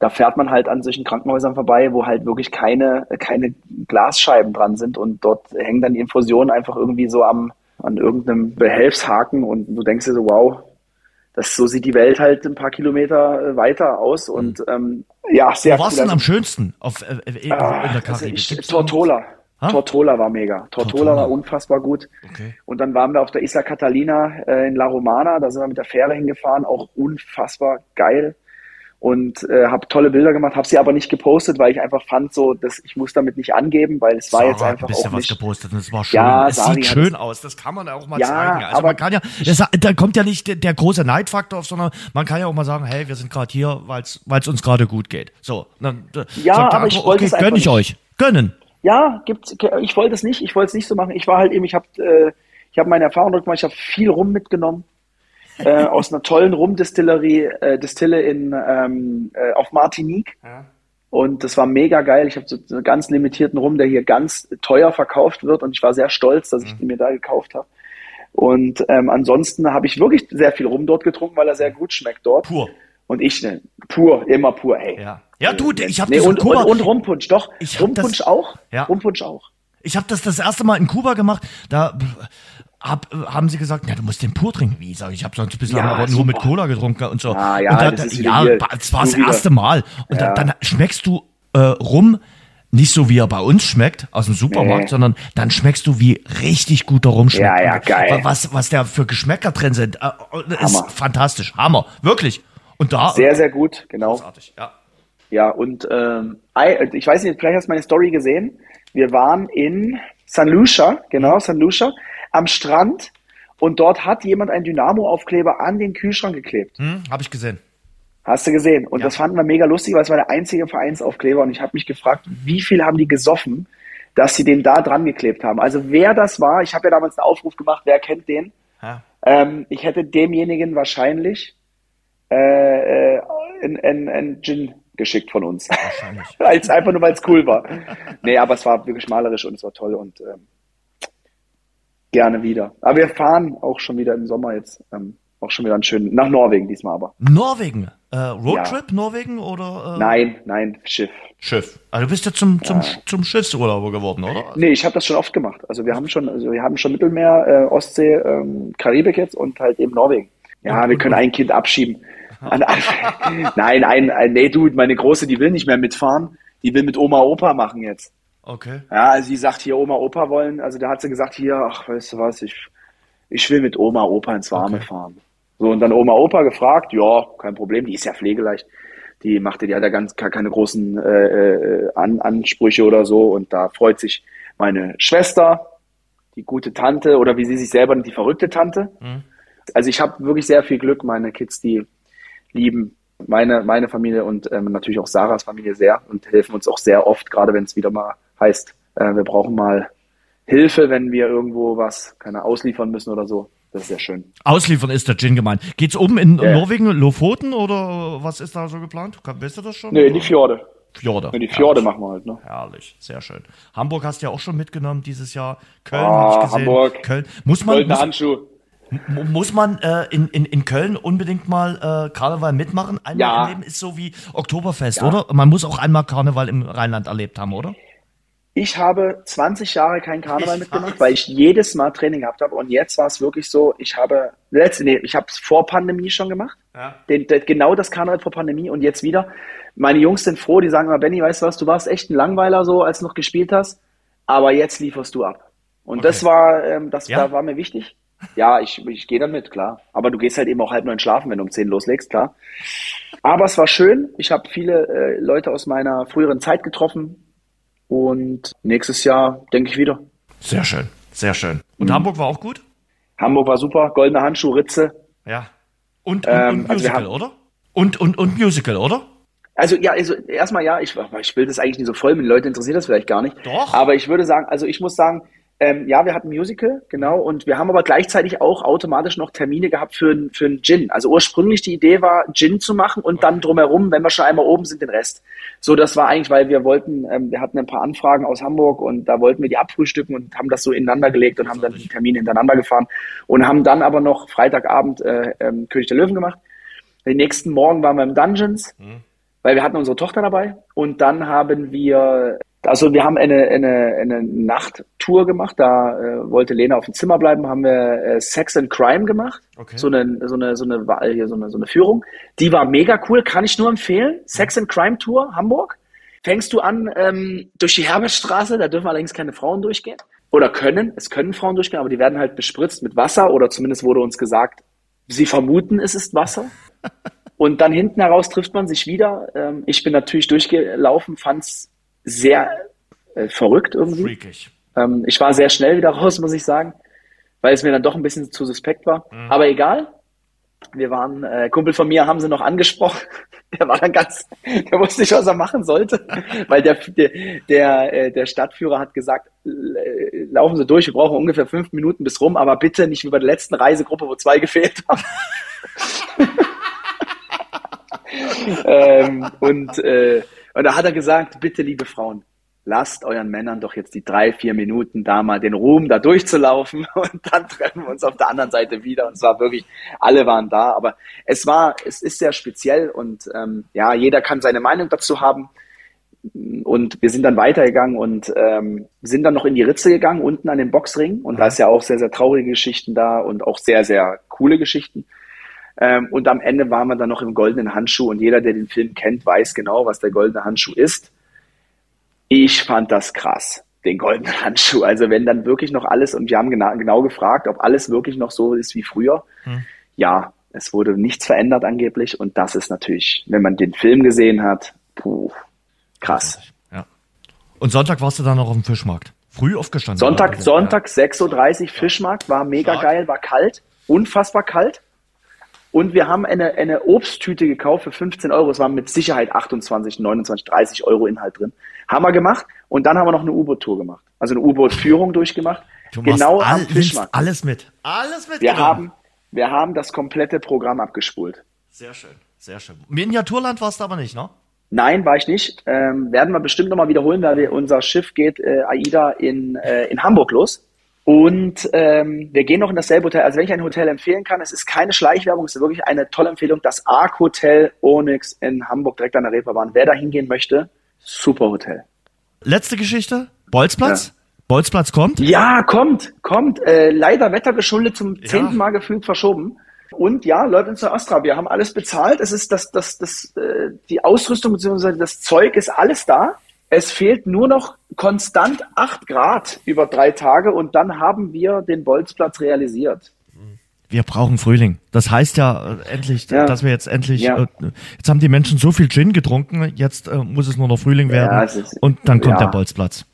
Speaker 3: da fährt man halt an solchen Krankenhäusern vorbei, wo halt wirklich keine, keine Glasscheiben dran sind und dort hängen dann die Infusionen einfach irgendwie so am, an irgendeinem Behelfshaken und du denkst dir so, wow, das, so sieht die Welt halt ein paar Kilometer äh, weiter aus und mhm. ähm, ja, sehr
Speaker 2: Wo warst du denn am schönsten auf, äh, äh, in ah, der Karibik?
Speaker 3: Also Tortola. Ha? Tortola war mega. Tortola, Tortola, war unfassbar gut. Okay. Und dann waren wir auf der Isla Catalina äh, in La Romana, da sind wir mit der Fähre hingefahren, auch unfassbar geil und äh, habe tolle Bilder gemacht, habe sie aber nicht gepostet, weil ich einfach fand, so, dass ich muss damit nicht angeben, weil es war jetzt einfach
Speaker 2: bist
Speaker 3: auch
Speaker 2: ja
Speaker 3: nicht.
Speaker 2: was gepostet und es war schön. Ja, es Sari sieht schön aus, das kann man auch mal ja, zeigen. Also man kann ja, das, da kommt ja nicht der, der große Neidfaktor auf, sondern man kann ja auch mal sagen, hey, wir sind gerade hier, weil es uns gerade gut geht. So, dann
Speaker 3: ja, aber andere, ich wollte okay,
Speaker 2: es gönn ich euch, gönnen.
Speaker 3: Ja, gibt's. Ich wollte es nicht, ich wollte es nicht so machen. Ich war halt eben, ich habe, äh, ich habe meine Erfahrung gemacht, ich habe viel rum mitgenommen äh, aus einer tollen Rumdistillerie, äh, Distille in, ähm, äh, auf Martinique. Ja. Und das war mega geil. Ich habe so, einen ganz limitierten Rum, der hier ganz teuer verkauft wird. Und ich war sehr stolz, dass ich mhm. den mir da gekauft habe. Und ähm, ansonsten habe ich wirklich sehr viel Rum dort getrunken, weil er sehr gut schmeckt dort.
Speaker 2: Pur.
Speaker 3: Und ich, ne, pur, immer pur, ey.
Speaker 2: Ja, ja du, ich habe
Speaker 3: nee, und, und, und Rumpunsch, doch. Ich Rumpunsch das, auch. Ja. Rumpunsch auch.
Speaker 2: Ich habe das das erste Mal in Kuba gemacht. Da hab, haben sie gesagt, ja, du musst den pur trinken. Wie sag ich, ich habe sonst bislang ja, aber nur mit Cola getrunken und so.
Speaker 3: Ah, ja,
Speaker 2: und da,
Speaker 3: das
Speaker 2: ja, das war das erste Mal. Und ja. dann, dann schmeckst du äh, rum nicht so wie er bei uns schmeckt aus dem Supermarkt, nee. sondern dann schmeckst du wie richtig guter Rum schmeckt.
Speaker 3: Ja, ja, geil.
Speaker 2: Was, was da für Geschmäcker drin sind, äh, ist Hammer. fantastisch. Hammer, wirklich. Und da
Speaker 3: sehr, sehr gut, genau.
Speaker 2: Großartig, ja.
Speaker 3: Ja, und ähm, ich weiß nicht, vielleicht hast du meine Story gesehen. Wir waren in San Lucia, genau, San Lucia, am Strand und dort hat jemand einen Dynamo-Aufkleber an den Kühlschrank geklebt.
Speaker 2: Hm, Habe ich gesehen.
Speaker 3: Hast du gesehen? Und ja. das fanden wir mega lustig, weil es war der einzige Vereinsaufkleber und ich habe mich gefragt, wie viel haben die gesoffen, dass sie den da dran geklebt haben. Also wer das war, ich habe ja damals einen Aufruf gemacht, wer kennt den? Ähm, ich hätte demjenigen wahrscheinlich äh, äh, ein Gin geschickt von uns. Wahrscheinlich. als, einfach nur, weil es cool war. nee, aber es war wirklich malerisch und es war toll und ähm, gerne wieder. Aber wir fahren auch schon wieder im Sommer jetzt. Ähm, auch schon wieder ein schön nach Norwegen diesmal aber.
Speaker 2: Norwegen? Äh, Roadtrip ja. Norwegen oder?
Speaker 3: Äh? Nein, nein, Schiff.
Speaker 2: Schiff. Also du bist ja zum, zum, ja. zum Schiffsurlauber geworden, oder?
Speaker 3: Nee, ich habe das schon oft gemacht. Also wir haben schon, also wir haben schon Mittelmeer, äh, Ostsee, ähm, Karibik jetzt und halt eben Norwegen. Ja, und, wir können und, ein Kind abschieben. nein, ein, ein, nee, du, meine Große, die will nicht mehr mitfahren. Die will mit Oma Opa machen jetzt.
Speaker 2: Okay.
Speaker 3: Ja, also sie sagt hier Oma Opa wollen. Also da hat sie gesagt hier, ach, weißt du was, ich, ich will mit Oma Opa ins Warme okay. fahren. So, und dann Oma Opa gefragt, ja, kein Problem, die ist ja pflegeleicht. Die machte, die hat ja ganz keine großen äh, äh, An Ansprüche oder so. Und da freut sich meine Schwester, die gute Tante oder wie sie sich selber nennt, die verrückte Tante. Mhm. Also ich habe wirklich sehr viel Glück, meine Kids, die lieben meine, meine Familie und ähm, natürlich auch Sarahs Familie sehr und helfen uns auch sehr oft, gerade wenn es wieder mal heißt, äh, wir brauchen mal Hilfe, wenn wir irgendwo was keine ausliefern müssen oder so. Das ist sehr schön.
Speaker 2: Ausliefern ist der Gin gemeint. Geht's oben in ja. Norwegen, Lofoten oder was ist da so geplant? Weißt du das schon?
Speaker 3: Nee, in die Fjorde.
Speaker 2: Fjorde.
Speaker 3: In die Fjorde machen wir halt, ne?
Speaker 2: Herrlich, sehr schön. Hamburg hast du ja auch schon mitgenommen dieses Jahr. Köln ah, habe ich gesehen.
Speaker 3: Hamburg.
Speaker 2: Köln. Muss man,
Speaker 3: Goldene muss, Handschuh.
Speaker 2: Muss man äh, in, in, in Köln unbedingt mal äh, Karneval mitmachen? Einmal
Speaker 3: ja.
Speaker 2: im Leben ist so wie Oktoberfest, ja. oder? Man muss auch einmal Karneval im Rheinland erlebt haben, oder?
Speaker 3: Ich habe 20 Jahre keinen Karneval ich mitgemacht, weil ich jedes Mal Training gehabt habe. Und jetzt war es wirklich so, ich habe letzte, nee, ich habe es vor Pandemie schon gemacht. Ja. Den, den, genau das Karneval vor Pandemie und jetzt wieder. Meine Jungs sind froh, die sagen immer, Benny, weißt du was, du warst echt ein Langweiler so, als du noch gespielt hast, aber jetzt lieferst du ab. Und okay. das war, ähm, das ja. war mir wichtig. Ja, ich, ich gehe damit, klar. Aber du gehst halt eben auch halb neun schlafen, wenn du um zehn loslegst, klar. Aber es war schön. Ich habe viele äh, Leute aus meiner früheren Zeit getroffen. Und nächstes Jahr denke ich wieder.
Speaker 2: Sehr schön, sehr schön. Und mhm. Hamburg war auch gut?
Speaker 3: Hamburg war super. Goldene Handschuh, Ritze.
Speaker 2: Ja. Und, und, ähm, und also Musical, also oder? Und, und, und Musical, oder?
Speaker 3: Also ja, also erstmal ja, ich, ich will das eigentlich nicht so voll, mit Leuten interessiert das vielleicht gar nicht.
Speaker 2: Doch.
Speaker 3: Aber ich würde sagen, also ich muss sagen, ähm, ja, wir hatten Musical, genau, und wir haben aber gleichzeitig auch automatisch noch Termine gehabt für, für einen Gin. Also ursprünglich die Idee war, Gin zu machen und dann drumherum, wenn wir schon einmal oben sind, den Rest. So, das war eigentlich, weil wir wollten, ähm, wir hatten ein paar Anfragen aus Hamburg und da wollten wir die abfrühstücken und haben das so ineinander gelegt und haben dann die Termine hintereinander gefahren und haben dann aber noch Freitagabend äh, ähm, König der Löwen gemacht. Den nächsten Morgen waren wir im Dungeons. Mhm weil wir hatten unsere Tochter dabei und dann haben wir also wir haben eine, eine, eine Nachttour gemacht, da äh, wollte Lena auf dem Zimmer bleiben, haben wir äh, Sex and Crime gemacht. Okay. So eine, so eine, so eine, hier, so eine, so eine Führung. Die war mega cool, kann ich nur empfehlen. Sex and Crime Tour, Hamburg. Fängst du an ähm, durch die Herbertstraße, da dürfen allerdings keine Frauen durchgehen. Oder können, es können Frauen durchgehen, aber die werden halt bespritzt mit Wasser oder zumindest wurde uns gesagt, sie vermuten, es ist Wasser. Und dann hinten heraus trifft man sich wieder. Ähm, ich bin natürlich durchgelaufen, fand's sehr äh, verrückt irgendwie. Freakig. Ähm, ich war sehr schnell wieder raus, muss ich sagen, weil es mir dann doch ein bisschen zu suspekt war. Mhm. Aber egal. Wir waren, äh, Kumpel von mir haben sie noch angesprochen. Der war dann ganz, der wusste nicht, was er machen sollte, weil der, der, der, äh, der Stadtführer hat gesagt, laufen Sie durch, wir brauchen ungefähr fünf Minuten bis rum, aber bitte nicht wie bei der letzten Reisegruppe, wo zwei gefehlt haben. ähm, und äh, und da hat er gesagt, bitte, liebe Frauen, lasst euren Männern doch jetzt die drei, vier Minuten da mal den Ruhm da durchzulaufen und dann treffen wir uns auf der anderen Seite wieder. Und es war wirklich, alle waren da. Aber es war, es ist sehr speziell und ähm, ja, jeder kann seine Meinung dazu haben. Und wir sind dann weitergegangen und ähm, sind dann noch in die Ritze gegangen, unten an den Boxring. Und da ist ja auch sehr, sehr traurige Geschichten da und auch sehr, sehr coole Geschichten. Ähm, und am Ende waren wir dann noch im goldenen Handschuh und jeder, der den Film kennt, weiß genau, was der goldene Handschuh ist. Ich fand das krass, den goldenen Handschuh. Also wenn dann wirklich noch alles, und wir haben genau, genau gefragt, ob alles wirklich noch so ist wie früher. Hm. Ja, es wurde nichts verändert angeblich und das ist natürlich, wenn man den Film gesehen hat, puh, krass.
Speaker 2: Ja. Und Sonntag warst du dann noch auf dem Fischmarkt. Früh aufgestanden.
Speaker 3: Sonntag,
Speaker 2: Ja.
Speaker 3: Sonntag 6.30 Uhr Fischmarkt, war mega
Speaker 2: Stark.
Speaker 3: geil, war kalt, unfassbar kalt. Und wir haben eine, eine Obsttüte gekauft für 15 Euro. Es waren mit Sicherheit 28, 29, 30 Euro Inhalt drin. Haben wir gemacht. Und dann haben wir noch eine U-Boot-Tour gemacht. Also eine U-Boot-Führung durchgemacht.
Speaker 2: Du
Speaker 3: Genau
Speaker 2: all,
Speaker 3: am Fischmarkt.
Speaker 2: alles mit. Alles mit.
Speaker 3: Wir haben, wir haben das komplette Programm abgespult.
Speaker 2: Sehr schön, sehr schön. Miniaturland warst du aber nicht, ne?
Speaker 3: Nein, war ich nicht. Ähm, werden wir bestimmt nochmal wiederholen, weil wir, unser Schiff geht äh, AIDA in, äh, in Hamburg los. Und ähm, wir gehen noch in dasselbe Hotel. Also wenn ich ein Hotel empfehlen kann, es ist keine Schleichwerbung, es ist wirklich eine tolle Empfehlung. Das Arc Hotel Onyx in Hamburg, direkt an der Reeperbahn. Wer da hingehen möchte, super Hotel.
Speaker 2: Letzte Geschichte. Bolzplatz. Bolzplatz kommt.
Speaker 3: Ja, kommt, kommt. Äh, leider wettergeschuldet zum
Speaker 2: Ja.
Speaker 3: zehnten Mal gefühlt verschoben. Und ja, Leute zur Astra, wir haben alles bezahlt. Es ist das, das, das, äh, die Ausrüstung bzw. das Zeug ist alles da. Es fehlt nur noch konstant 8 Grad über drei Tage und dann haben wir den Bolzplatz realisiert.
Speaker 2: Wir brauchen Frühling. Das heißt ja äh, endlich,
Speaker 3: Ja.
Speaker 2: dass wir jetzt endlich,
Speaker 3: Ja.
Speaker 2: äh, jetzt haben die Menschen so viel Gin getrunken, jetzt äh, muss es nur noch Frühling werden
Speaker 3: es ist-
Speaker 2: und dann kommt
Speaker 3: ja.
Speaker 2: der Bolzplatz.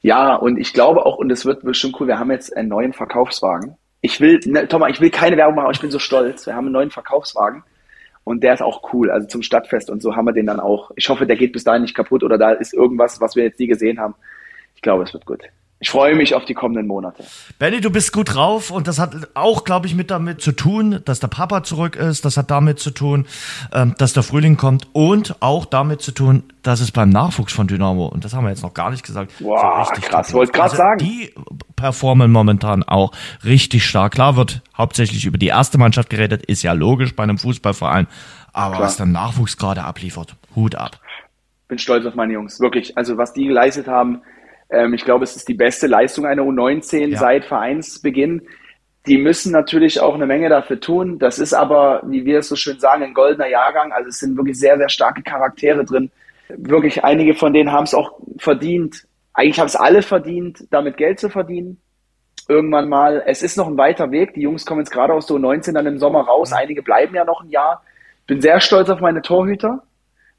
Speaker 3: Ja, und ich glaube auch, und es wird bestimmt cool, wir haben jetzt einen neuen Verkaufswagen. Ich will, ne, Thomas, ich will keine Werbung machen, aber ich bin so stolz. Wir haben einen neuen Verkaufswagen und der ist auch cool. Also zum Stadtfest und so haben wir den dann auch. Ich hoffe, der geht bis dahin nicht kaputt oder da ist irgendwas, was wir jetzt nie gesehen haben. Ich glaube, es wird gut. Ich freue mich auf die kommenden Monate.
Speaker 2: Benny, du bist gut drauf und das hat auch, glaube ich, mit damit zu tun, dass der Papa zurück ist. Das hat damit zu tun, ähm, dass der Frühling kommt und auch damit zu tun, dass es beim Nachwuchs von Dynamo, und das haben wir jetzt noch gar nicht gesagt,
Speaker 3: Boah, krass,
Speaker 2: top
Speaker 3: wollte
Speaker 2: läuft.
Speaker 3: grad sagen.
Speaker 2: Die performen momentan auch richtig stark. Klar wird hauptsächlich über die erste Mannschaft geredet, ist ja logisch bei einem Fußballverein. Aber
Speaker 3: Klar.
Speaker 2: was der Nachwuchs gerade abliefert, Hut ab.
Speaker 3: bin stolz auf meine Jungs, wirklich. Also was die geleistet haben, ähm, ich glaube, es ist die beste Leistung einer U19
Speaker 2: Ja.
Speaker 3: seit Vereinsbeginn. Die müssen natürlich auch eine Menge dafür tun. Das ist aber, wie wir es so schön sagen, ein goldener Jahrgang. Also es sind wirklich sehr, sehr starke Charaktere drin. Wirklich einige von denen haben es auch verdient. Eigentlich haben es alle verdient, damit Geld zu verdienen. Irgendwann mal. Es ist noch ein weiter Weg. Die Jungs kommen jetzt gerade aus der U19 dann im Sommer raus. Einige bleiben ja noch ein Jahr. Bin sehr stolz auf meine Torhüter.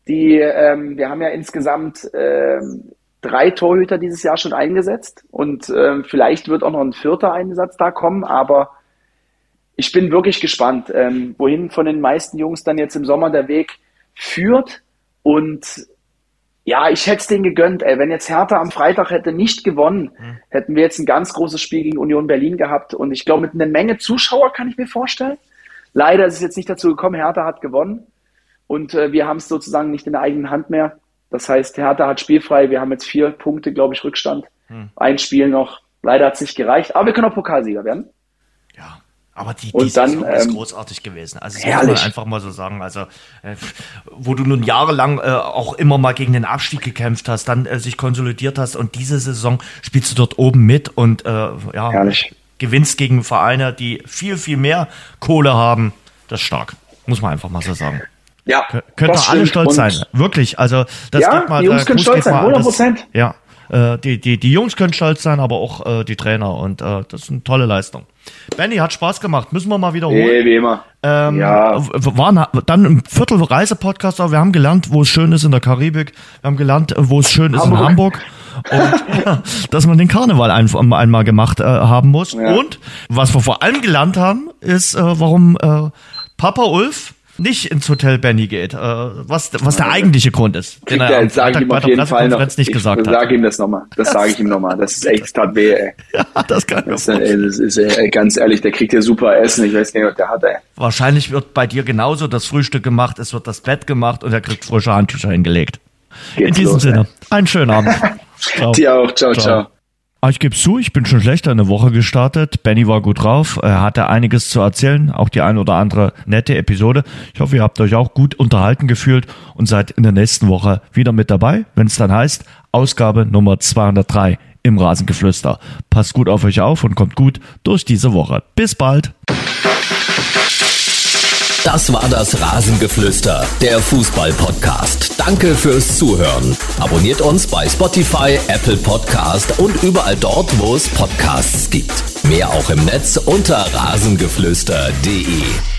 Speaker 3: Die, ähm, wir haben ja insgesamt ähm, drei Torhüter dieses Jahr schon eingesetzt und ähm, vielleicht wird auch noch ein vierter Einsatz da kommen, aber ich bin wirklich gespannt, ähm, wohin von den meisten Jungs dann jetzt im Sommer der Weg führt und ja, ich hätte es denen gegönnt, ey. Wenn jetzt Hertha am Freitag hätte nicht gewonnen, hätten wir jetzt ein ganz großes Spiel gegen Union Berlin gehabt. Und ich glaube, mit einer Menge Zuschauer kann ich mir vorstellen. Leider ist es jetzt nicht dazu gekommen, Hertha hat gewonnen. Und äh, wir haben es sozusagen nicht in der eigenen Hand mehr. Das heißt, Hertha hat spielfrei. Wir haben jetzt vier Punkte, glaube ich, Rückstand. Ein Spiel noch. Leider hat es nicht gereicht. Aber wir können auch Pokalsieger werden.
Speaker 2: Ja. Aber die, die
Speaker 3: dann,
Speaker 2: Saison ist
Speaker 3: ähm,
Speaker 2: großartig gewesen. Also das
Speaker 3: herrlich.
Speaker 2: muss man einfach mal so sagen. Also äh, wo du nun jahrelang äh, auch immer mal gegen den Abstieg gekämpft hast, dann äh, sich konsolidiert hast und diese Saison spielst du dort oben mit und äh, ja,
Speaker 3: Herrlich.
Speaker 2: gewinnst gegen Vereine, die viel, viel mehr Kohle haben. Das ist stark. Muss man einfach mal so sagen.
Speaker 3: Ja,
Speaker 2: Könnt
Speaker 3: das
Speaker 2: ihr alle stolz sein. Wirklich. Also das
Speaker 3: Ja,
Speaker 2: geht mal.
Speaker 3: die Jungs
Speaker 2: der
Speaker 3: können stolz sein,
Speaker 2: mal an das-
Speaker 3: 100%.
Speaker 2: Ja. Äh, die, die, die Jungs können stolz sein, aber auch äh, die Trainer. Und äh, das ist eine tolle Leistung. Benny, hat Spaß gemacht. Müssen wir mal wiederholen.
Speaker 3: Nee, wie immer.
Speaker 2: Ähm,
Speaker 3: ja,
Speaker 2: waren dann im Viertel Reisepodcast, aber wir haben gelernt, wo es schön ist in der Karibik. Wir haben gelernt, äh, wo es schön ist in
Speaker 3: Hamburg.
Speaker 2: Hamburg. Und dass man den Karneval ein, einmal gemacht äh, haben muss.
Speaker 3: Ja.
Speaker 2: Und was wir vor allem gelernt haben, ist, äh, warum äh, Papa Ulf nicht ins Hotel Benny geht. Äh, was, was der eigentliche Grund ist. den
Speaker 3: er, jetzt sage ich ihm auf jeden Fall noch.
Speaker 2: Nicht
Speaker 3: ich
Speaker 2: gesagt hat.
Speaker 3: sage ihm das nochmal. Das sage ich ihm nochmal. Das ist echt, das tat weh, ey.
Speaker 2: Ja, das kann ich
Speaker 3: Das, ist, ey, das ist ey, ganz ehrlich, der kriegt ja super Essen. Ich weiß gar nicht, was der hat, ey.
Speaker 2: Wahrscheinlich wird bei dir genauso das Frühstück gemacht, es wird das Bett gemacht und er kriegt frische Handtücher hingelegt. In
Speaker 3: Geht's
Speaker 2: diesem
Speaker 3: los,
Speaker 2: Sinne, einen schönen Abend. Ciao.
Speaker 3: Dir auch. Ciao, ciao.
Speaker 2: Ah, Ich gebe zu, ich bin schon schlechter in eine Woche gestartet. Benny war gut drauf, er hatte einiges zu erzählen, auch die ein oder andere nette Episode. Ich hoffe, ihr habt euch auch gut unterhalten gefühlt und seid in der nächsten Woche wieder mit dabei, wenn es dann heißt, Ausgabe Nummer 203 im Rasengeflüster. Passt gut auf euch auf und kommt gut durch diese Woche. Bis bald.
Speaker 1: Das war das Rasengeflüster, der Fußball-Podcast. Danke fürs Zuhören. Abonniert uns bei Spotify, Apple Podcast und überall dort, wo es Podcasts gibt. Mehr auch im Netz unter rasengeflüster.de.